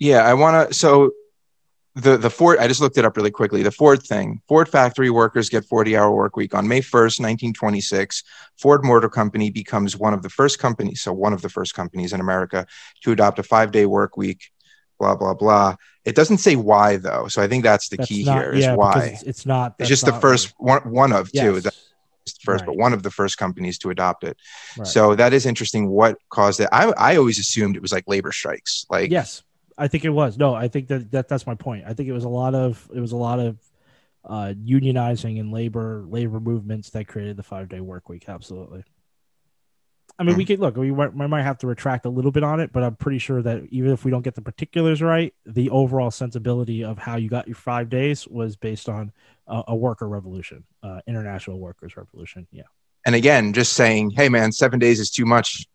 yeah i want to so the the Ford I just looked it up really quickly. The Ford thing. Ford factory workers get 40 hour work week. On May 1st, 1926, Ford Motor Company becomes one of the first companies, so one of the first companies in America to adopt a 5-day work week. Blah blah blah. It doesn't say why though, so I think that's the that's key not, here. Is yeah, why it's, it's, not. It's just the first one, one of yes. two. That's first, right. but one of the first companies to adopt it. Right. So that is interesting. What caused it? I I always assumed it was like labor strikes. Like yes, I think it was. No, I think that, that that's my point. I think it was a lot of it was a lot of uh, unionizing and labor labor movements that created the five day work week. Absolutely. I mean, we could look. We might, we might have to retract a little bit on it, but I'm pretty sure that even if we don't get the particulars right, the overall sensibility of how you got your five days was based on a, a worker revolution, uh, international workers revolution. Yeah. And again, just saying, hey man, seven days is too much.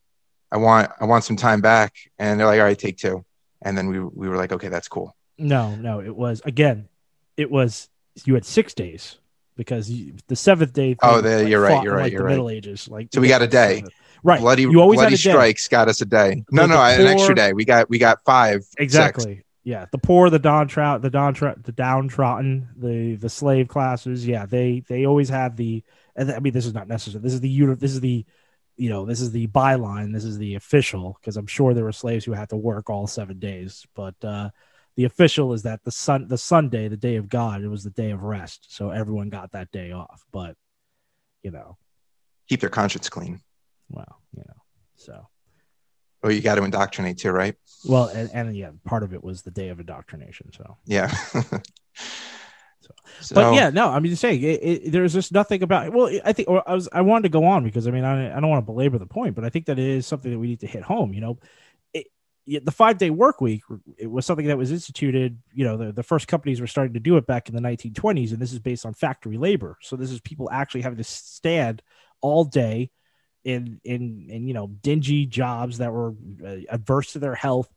I want I want some time back, and they're like, all right, take two and then we we were like, okay, that's cool. No, no, it was again, it was you had six days because you, the seventh day. oh, the, like, you're right. You're right. Like you're the right. Middle Ages, like so, we got a day. Right. Bloody, you always bloody strikes got us a day. No, the, no, the poor, an extra day. We got we got five. Exactly. Six. Yeah, the poor, the downtrodden, the downtrodden, the downtrodden, the the slave classes. Yeah, they they always had the. I mean, this is not necessary. This is the unit. This is the you know, this is the byline, this is the official, because I'm sure there were slaves who had to work all seven days. But uh, the official is that the sun, the Sunday, the day of God, it was the day of rest, so everyone got that day off. But you know, keep their conscience clean. Well, you know, so. Oh, you got to indoctrinate too, right? Well, and, and yeah, part of it was the day of indoctrination. So yeah. So, but yeah, no, I mean, saying it, it, there's just nothing about. Well, I think I was I wanted to go on because I mean I, I don't want to belabor the point, but I think that it is something that we need to hit home. You know, it, the five day work week it was something that was instituted. You know, the, the first companies were starting to do it back in the 1920s, and this is based on factory labor. So this is people actually having to stand all day in in in you know dingy jobs that were uh, adverse to their health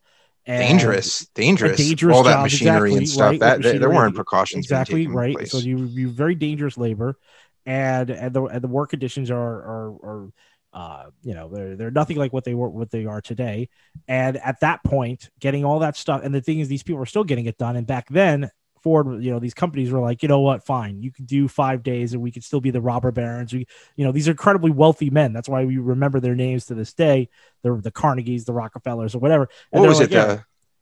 dangerous, dangerous, dangerous all that machinery exactly, and stuff. Right, that there weren't precautions. Exactly right. So you you very dangerous labor, and and the and the work conditions are are are uh, you know they're they're nothing like what they were what they are today. And at that point, getting all that stuff, and the thing is, these people are still getting it done. And back then, Ford, you know, these companies were like, you know what, fine, you can do five days and we could still be the robber barons. We, you know, these are incredibly wealthy men. That's why we remember their names to this day. They're the Carnegies, the Rockefellers, or whatever. And what was like, it? Yeah.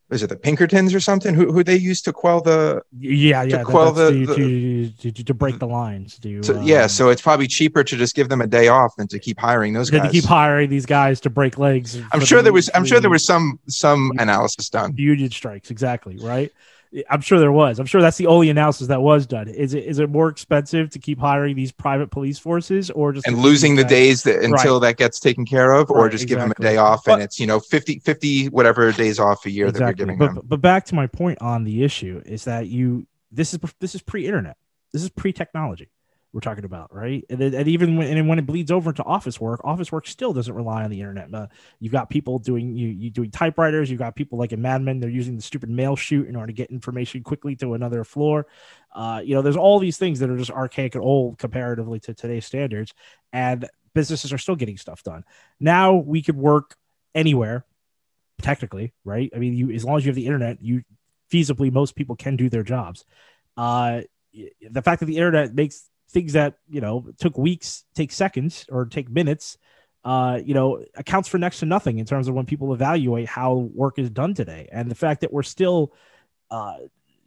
was it the Pinkertons or something? Who who they used to quell the yeah yeah to quell the, the, to, to, to, break the lines. To, so, um, yeah, so it's probably cheaper to just give them a day off than to keep hiring those guys. To keep hiring these guys to break legs. I'm sure there was I'm sure there was some some analysis done. Union strikes, exactly right. I'm sure there was. I'm sure that's the only analysis that was done. Is it is it more expensive to keep hiring these private police forces, or just and losing the days that, until right. that gets taken care of, or right, just exactly. give them a day off but, and it's you know 50 50 whatever days off a year exactly. that you're giving but, them. But back to my point on the issue is that you this is this is pre-internet. This is pre-technology we're talking about, right? And, and even when and when it bleeds over into office work, office work still doesn't rely on the internet. You've got people doing you you doing typewriters. You've got people like in Mad Men, they're using the stupid mail chute in order to get information quickly to another floor. Uh, you know, there's all these things that are just archaic and old comparatively to today's standards, and businesses are still getting stuff done. Now we could work anywhere, technically, right? I mean, you as long as you have the internet, you feasibly most people can do their jobs. Uh, the fact that the internet makes things that you know took weeks take seconds or take minutes uh, you know accounts for next to nothing in terms of when people evaluate how work is done today and the fact that we're still uh,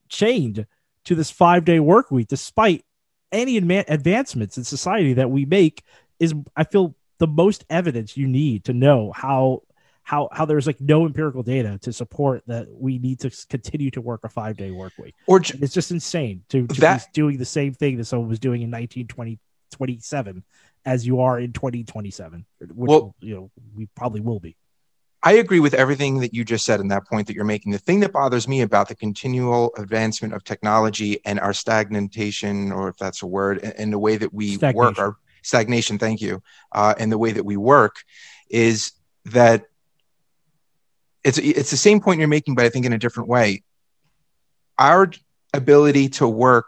chained to this five day work week, despite any advancements in society that we make. Is I feel the most evidence you need to know how how how there's like no empirical data to support that we need to continue to work a five day work week. Or j- it's just insane to, to that, be doing the same thing that someone was doing in 1927 as you are in 2027, which well, you know we probably will be. I agree with everything that you just said in that point that you're making. The thing that bothers me about the continual advancement of technology and our stagnation, or if that's a word, and the way that we stagnation. work, our stagnation, thank you, uh, and the way that we work is that it's it's the same point you're making, but I think in a different way. Our ability to work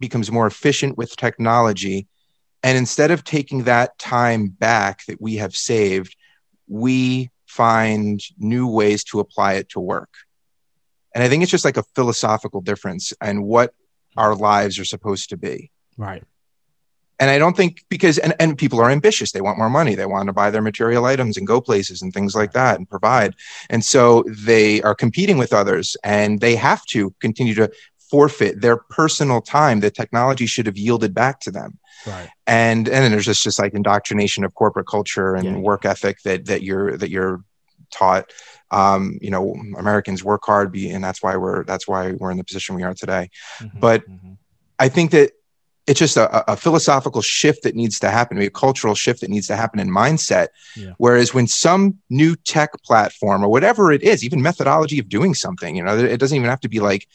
becomes more efficient with technology, and instead of taking that time back that we have saved, we find new ways to apply it to work. And I think it's just like a philosophical difference and what our lives are supposed to be. Right and I don't think because and, and people are ambitious, they want more money, they want to buy their material items and go places and things like that and provide. And so they are competing with others and they have to continue to forfeit their personal time that technology should have yielded back to them. Right. And and then there's just just like indoctrination of corporate culture and yeah, work ethic that that you're that you're taught um, you know americans work hard be, and that's why we're that's why we're in the position we are today mm-hmm, but mm-hmm. i think that it's just a, a, philosophical shift that needs to happen, a cultural shift that needs to happen in mindset. Yeah. Whereas when some new tech platform or whatever it is, even methodology of doing something, you know, it doesn't even have to be like,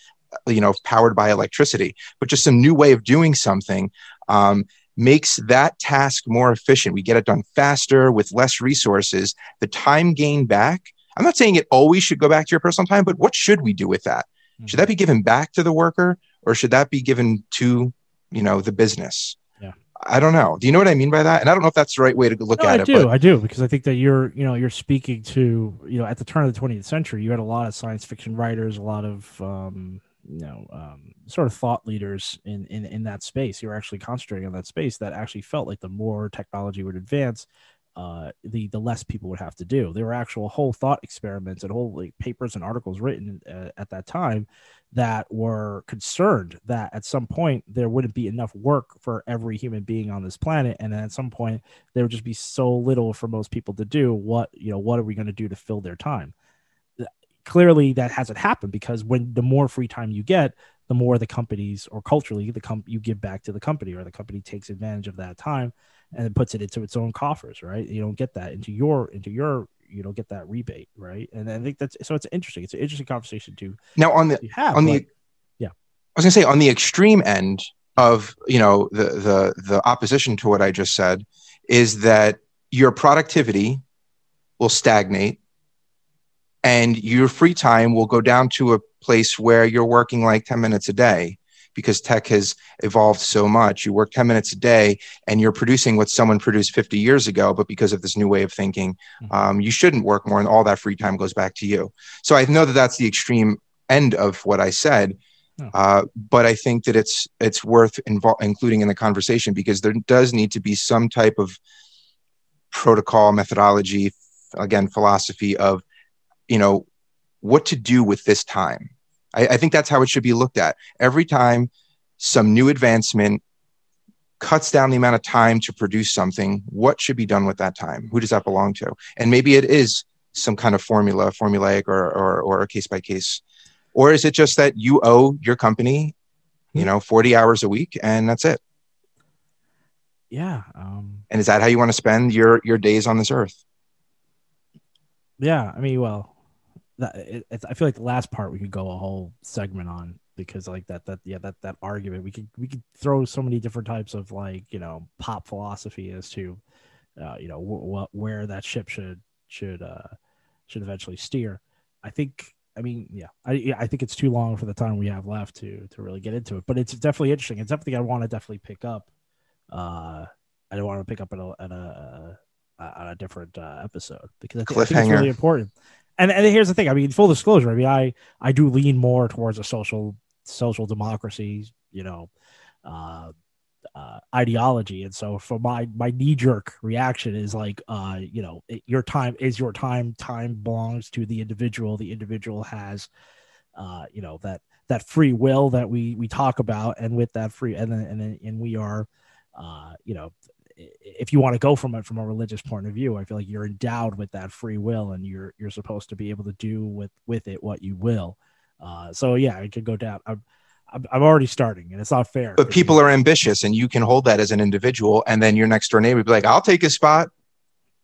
you know, powered by electricity, but just some new way of doing something um, makes that task more efficient. We get it done faster with less resources. The time gained back. I'm not saying it always should go back to your personal time, but what should we do with that? Mm-hmm. Should that be given back to the worker or should that be given to you know the business. Yeah. I don't know. Do you know what i mean by that? And i don't know if that's the right way to look no, at I it do but... i do because i think that you're you know you're speaking to you know at the turn of the 20th century you had a lot of science fiction writers a lot of um you know um, sort of thought leaders in, in in that space. You're actually concentrating on that space that actually felt like the more technology would advance uh, the the less people would have to do. There were actual whole thought experiments and whole like, papers and articles written uh, at that time that were concerned that at some point there wouldn't be enough work for every human being on this planet. And at some point there would just be so little for most people to do. What you know what are we going to do to fill their time? Clearly that hasn't happened because when the more free time you get the more the companies or culturally the com- you give back to the company or the company takes advantage of that time and it puts it into its own coffers right? You don't get that into your into your you know get that rebate right? And i think that's so it's interesting. It's an interesting conversation to now on the have, on the yeah. I was gonna say on the extreme end of you know the the the opposition to what i just said is that your productivity will stagnate and your free time will go down to a place where you're working like 10 minutes a day because tech has evolved so much. You work 10 minutes a day and you're producing what someone produced 50 years ago, but because of this new way of thinking, mm-hmm. um, you shouldn't work more and all that free time goes back to you. So I know that that's the extreme end of what I said. Uh, but I think that it's it's worth invo- including in the conversation because there does need to be some type of protocol, methodology, again, philosophy of, you know, what to do with this time I, I think that's how it should be looked at. Every time some new advancement cuts down the amount of time to produce something, what should be done with that time? Who does that belong to? And maybe it is some kind of formula, formulaic, or or, or a case by case, or is it just that you owe your company, you know, forty hours a week, and that's it? Yeah. Um, and is that how you want to spend your your days on this earth? Yeah, I mean, well, that it, I feel like the last part we could go a whole segment on because like that that yeah that that argument we could we could throw so many different types of like you know pop philosophy as to uh, you know what where that ship should should uh should eventually steer. I think I mean yeah I yeah, I think it's too long for the time we have left to to really get into it, but it's definitely interesting. It's something I want to definitely pick up. Uh, I don't want to pick up at a at a, on a different uh, episode because I I think it's really important and, and here's the thing. I mean, full disclosure. I mean, I I do lean more towards a social social democracy. You know, uh, uh, ideology, and so for my my knee jerk reaction is like, uh, you know, it, your time is your time. Time belongs to the individual. The individual has, uh, you know, that that free will that we we talk about, and with that free and then and then and we are, uh, you know, if you want to go from it from a religious point of view, I feel like you're endowed with that free will, and you're you're supposed to be able to do with with it what you will. Uh, so yeah, I could go down. I'm, I'm already starting, and it's not fair. But people are ambitious, and you can hold that as an individual, and then your next door neighbor would be like, "I'll take a spot."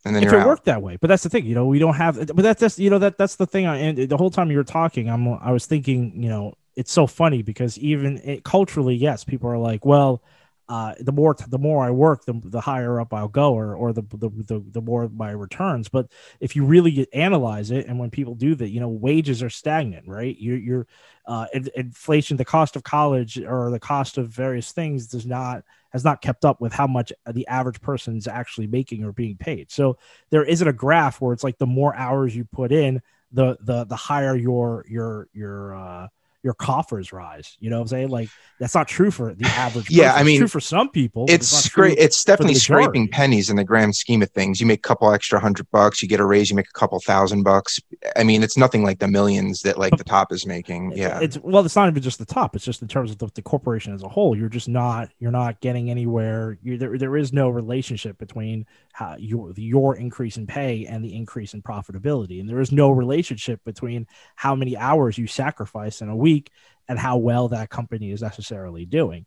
And then if it out. worked that way, but that's the thing, you know, we don't have. But that's just you know that that's the thing. I, and the whole time you were talking, I'm I was thinking, you know, it's so funny because even it, culturally, yes, people are like, well, uh, the more the more I work, the, the higher up I'll go, or or the, the the the more my returns. But if you really analyze it, and when people do that, you know, wages are stagnant, right? You're you're uh, inflation, the cost of college or the cost of various things does not has not kept up with how much the average person is actually making or being paid. So there isn't a graph where it's like the more hours you put in, the the the higher your your your uh, your coffers rise. You know what I'm saying? Like that's not true for the average. yeah, person. I mean, it's true for some people. It's, great. It's definitely scraping pennies in the grand scheme of things. You make a couple extra hundred bucks, you get a raise, you make a couple thousand bucks. I mean, it's nothing like the millions that like the top is making. Yeah, it's well, it's not even just the top. It's just in terms of the, the corporation as a whole. You're just not. You're not getting anywhere. You're, there, there is no relationship between how your your increase in pay and the increase in profitability, and there is no relationship between how many hours you sacrifice in a week week and how well that company is necessarily doing.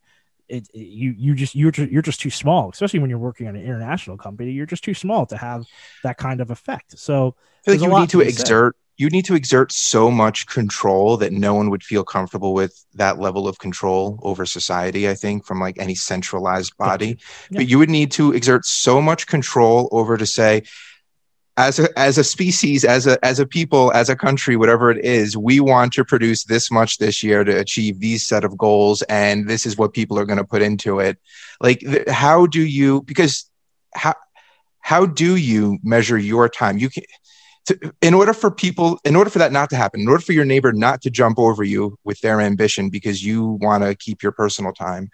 It, it, you you just you're just, you're just too small, especially when you're working on an international company. You're just too small to have that kind of effect. So like you need to exert you need to exert so much control that no one would feel comfortable with that level of control over society i think from like any centralized body yeah. but you would need to exert so much control over to say as a as a species as a as a people as a country whatever it is we want to produce this much this year to achieve these set of goals and this is what people are going to put into it. Like th- how do you because how how do you measure your time? You can to, in order for people in order for that not to happen in order for your neighbor not to jump over you with their ambition because you want to keep your personal time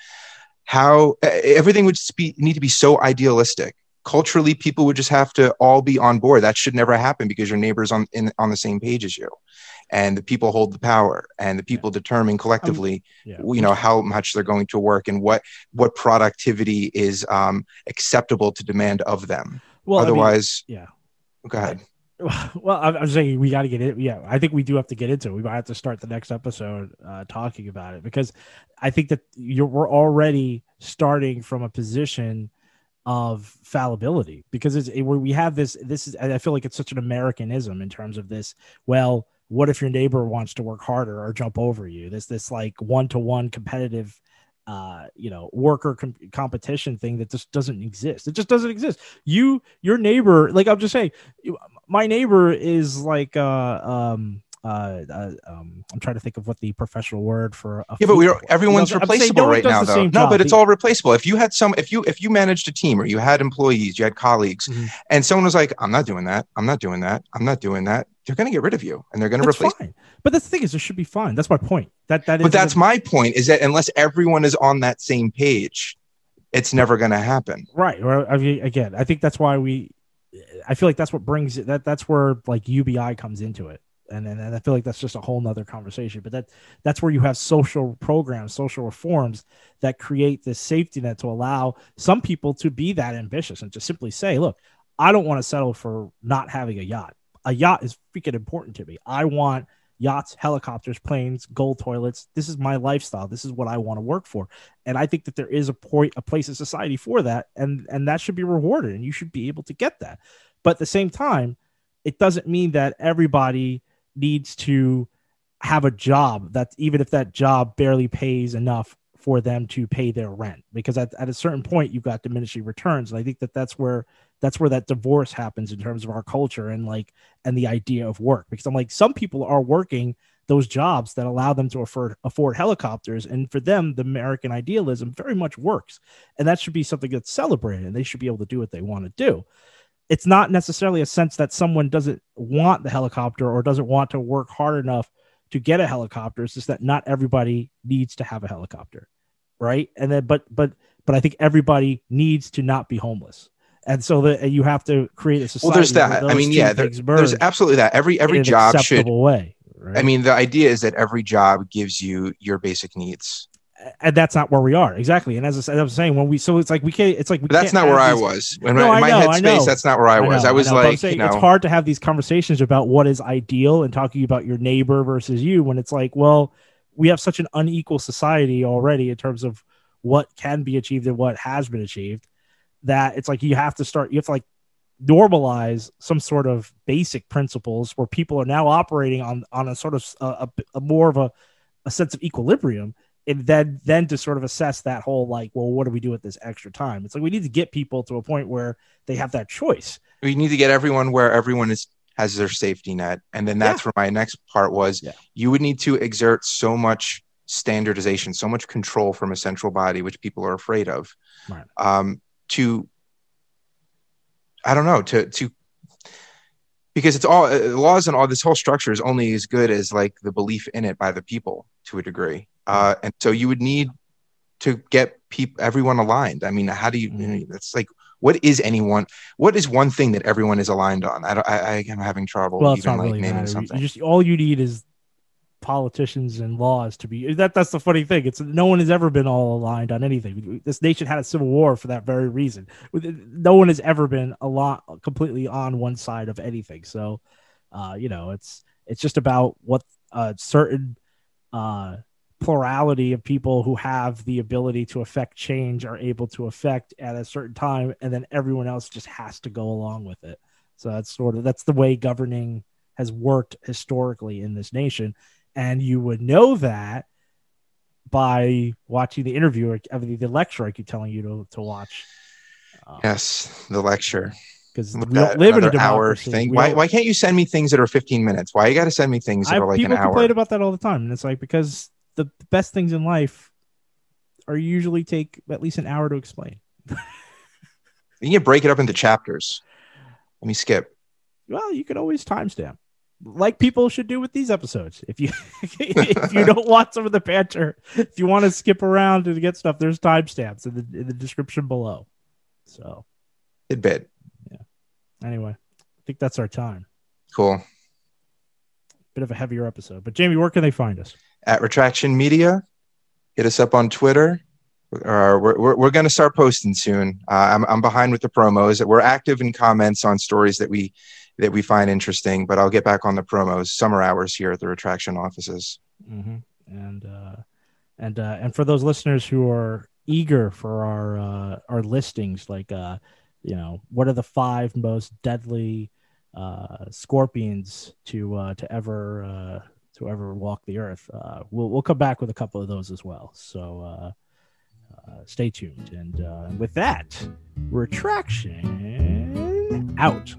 how everything would be, need to be so idealistic culturally people would just have to all be on board. That should never happen because your neighbor's on in, on the same page as you. And the people hold the power and the people yeah. determine collectively um, yeah. you know how much they're going to work and what what productivity is um, acceptable to demand of them. Well otherwise I mean, yeah. go ahead. Well i'm saying we got to get it yeah i think we do have to get into it. We might have to start the next episode uh, talking about it because i think that you're we're already starting from a position of fallibility because it's it, we have this this is i feel like it's such an americanism in terms of this well what if your neighbor wants to work harder or jump over you? This this like one-to-one competitive uh you know worker com- competition thing that just doesn't exist. It just doesn't exist. You your neighbor like i'm just saying my neighbor is like uh um uh, uh, um, I'm trying to think of what the professional word for yeah, but we're everyone's you know, replaceable right now though. No, job. but it's all replaceable. If you had some, if you if you managed a team or you had employees, you had colleagues, mm-hmm. and someone was like, "I'm not doing that. I'm not doing that. I'm not doing that," they're going to get rid of you and they're going to replace. Fine. But the thing is, it should be fine. That's my point. That that is. But that's my point. Is that unless everyone is on that same page, it's never going to happen. Right. Or I mean, again, I think that's why we. I feel like that's what brings it. That that's where like UBI comes into it and, and, and I feel like that's just a whole nother conversation. But that that's where you have social programs, social reforms that create this safety net to allow some people to be that ambitious and just simply say, look, I don't want to settle for not having a yacht. A yacht is freaking important to me. I want yachts, helicopters, planes, gold toilets. This is my lifestyle. This is what I want to work for. And I think that there is a point, a place in society for that, and and that should be rewarded, and you should be able to get that. But at the same time, it doesn't mean that everybody needs to have a job that even if that job barely pays enough for them to pay their rent because at, at a certain point you've got diminishing returns. And i think that that's where that's where that divorce happens in terms of our culture and like and the idea of work. Because i'm like some people are working those jobs that allow them to afford afford helicopters. And for them the american idealism very much works. And that should be something that's celebrated. And they should be able to do what they want to do it's not necessarily a sense that someone doesn't want the helicopter or doesn't want to work hard enough to get a helicopter. It's just that not everybody needs to have a helicopter, right? And then, but but but I think everybody needs to not be homeless, and so that you have to create a society. Well, there's that. I mean, yeah, there, there's absolutely that. Every every job should way. Right? I mean, the idea is that every job gives you your basic needs. And that's not where we are exactly. And as I, said, I was saying, when we so it's like we can't. It's like we that's not where I these- was. When No, in I my know, I headspace, that's not where I was. know, I, was I'm like, saying you know, it's hard to have these conversations about what is ideal and talking about your neighbor versus you when it's like, well, we have such an unequal society already in terms of what can be achieved and what has been achieved that it's like you have to start, you have to like normalize some sort of basic principles where people are now operating on on a sort of a, a, a more of a, a sense of equilibrium and then then to sort of assess that whole like well what do we do with this extra time? It's like we need to get people to a point where they have that choice. We need to get everyone where everyone is has their safety net. And then that's where my next part was. Yeah. you would need to exert so much standardization so much control from a central body which people are afraid of Right. um, to i don't know to to because it's all uh, laws and all this whole structure is only as good as like the belief in it by the people to a degree. Uh, and so you would need to get people everyone aligned. I mean how do you, you know, it's like what is anyone what is one thing that everyone is aligned on? I don't i, I am having trouble well even not like really naming matter. Something. you just all you need is politicians and laws to be that that's the funny thing. It's no one has ever been all aligned on anything. This nation had a civil war for that very reason. No one has ever been a lot completely on one side of anything. So uh you know it's it's just about what a certain uh plurality of people who have the ability to affect change are able to affect at a certain time and then everyone else just has to go along with it. So that's sort of that's the way governing has worked historically in this nation and you would know that by watching the interview I the lecture I keep telling you to, to watch. Um, yes the lecture. because we don't live in a another hour thing. We why, why can't you send me things that are 15 minutes? Why you got to send me things that I- are like people an hour? complain about that all the time, and it's like because the best things in life are usually take at least an hour to explain. you can break it up into chapters. Let me skip. Well, you can always timestamp, like people should do with these episodes. If you if you don't want some of the banter, if you want to skip around to get stuff, there's timestamps in the in the description below. So tidbit Yeah. anyway, I think that's our time. cool Bit of a heavier episode, but Jamie, where can they find us? at retraction media hit us up on twitter uh, we're, we're, we're going to start posting soon uh, I'm, I'm behind with the promos we're active in comments on stories that we that we find interesting but i'll get back on the promos summer hours here at the retraction offices Mm-hmm. And uh, and uh, and for those listeners who are eager for our uh, our listings, like uh, you know, what are the five most deadly uh, scorpions to uh, to ever uh, to ever walk the earth? Uh, we'll we'll come back with a couple of those as well. So. Uh, uh, stay tuned. And uh, with that, retraction out.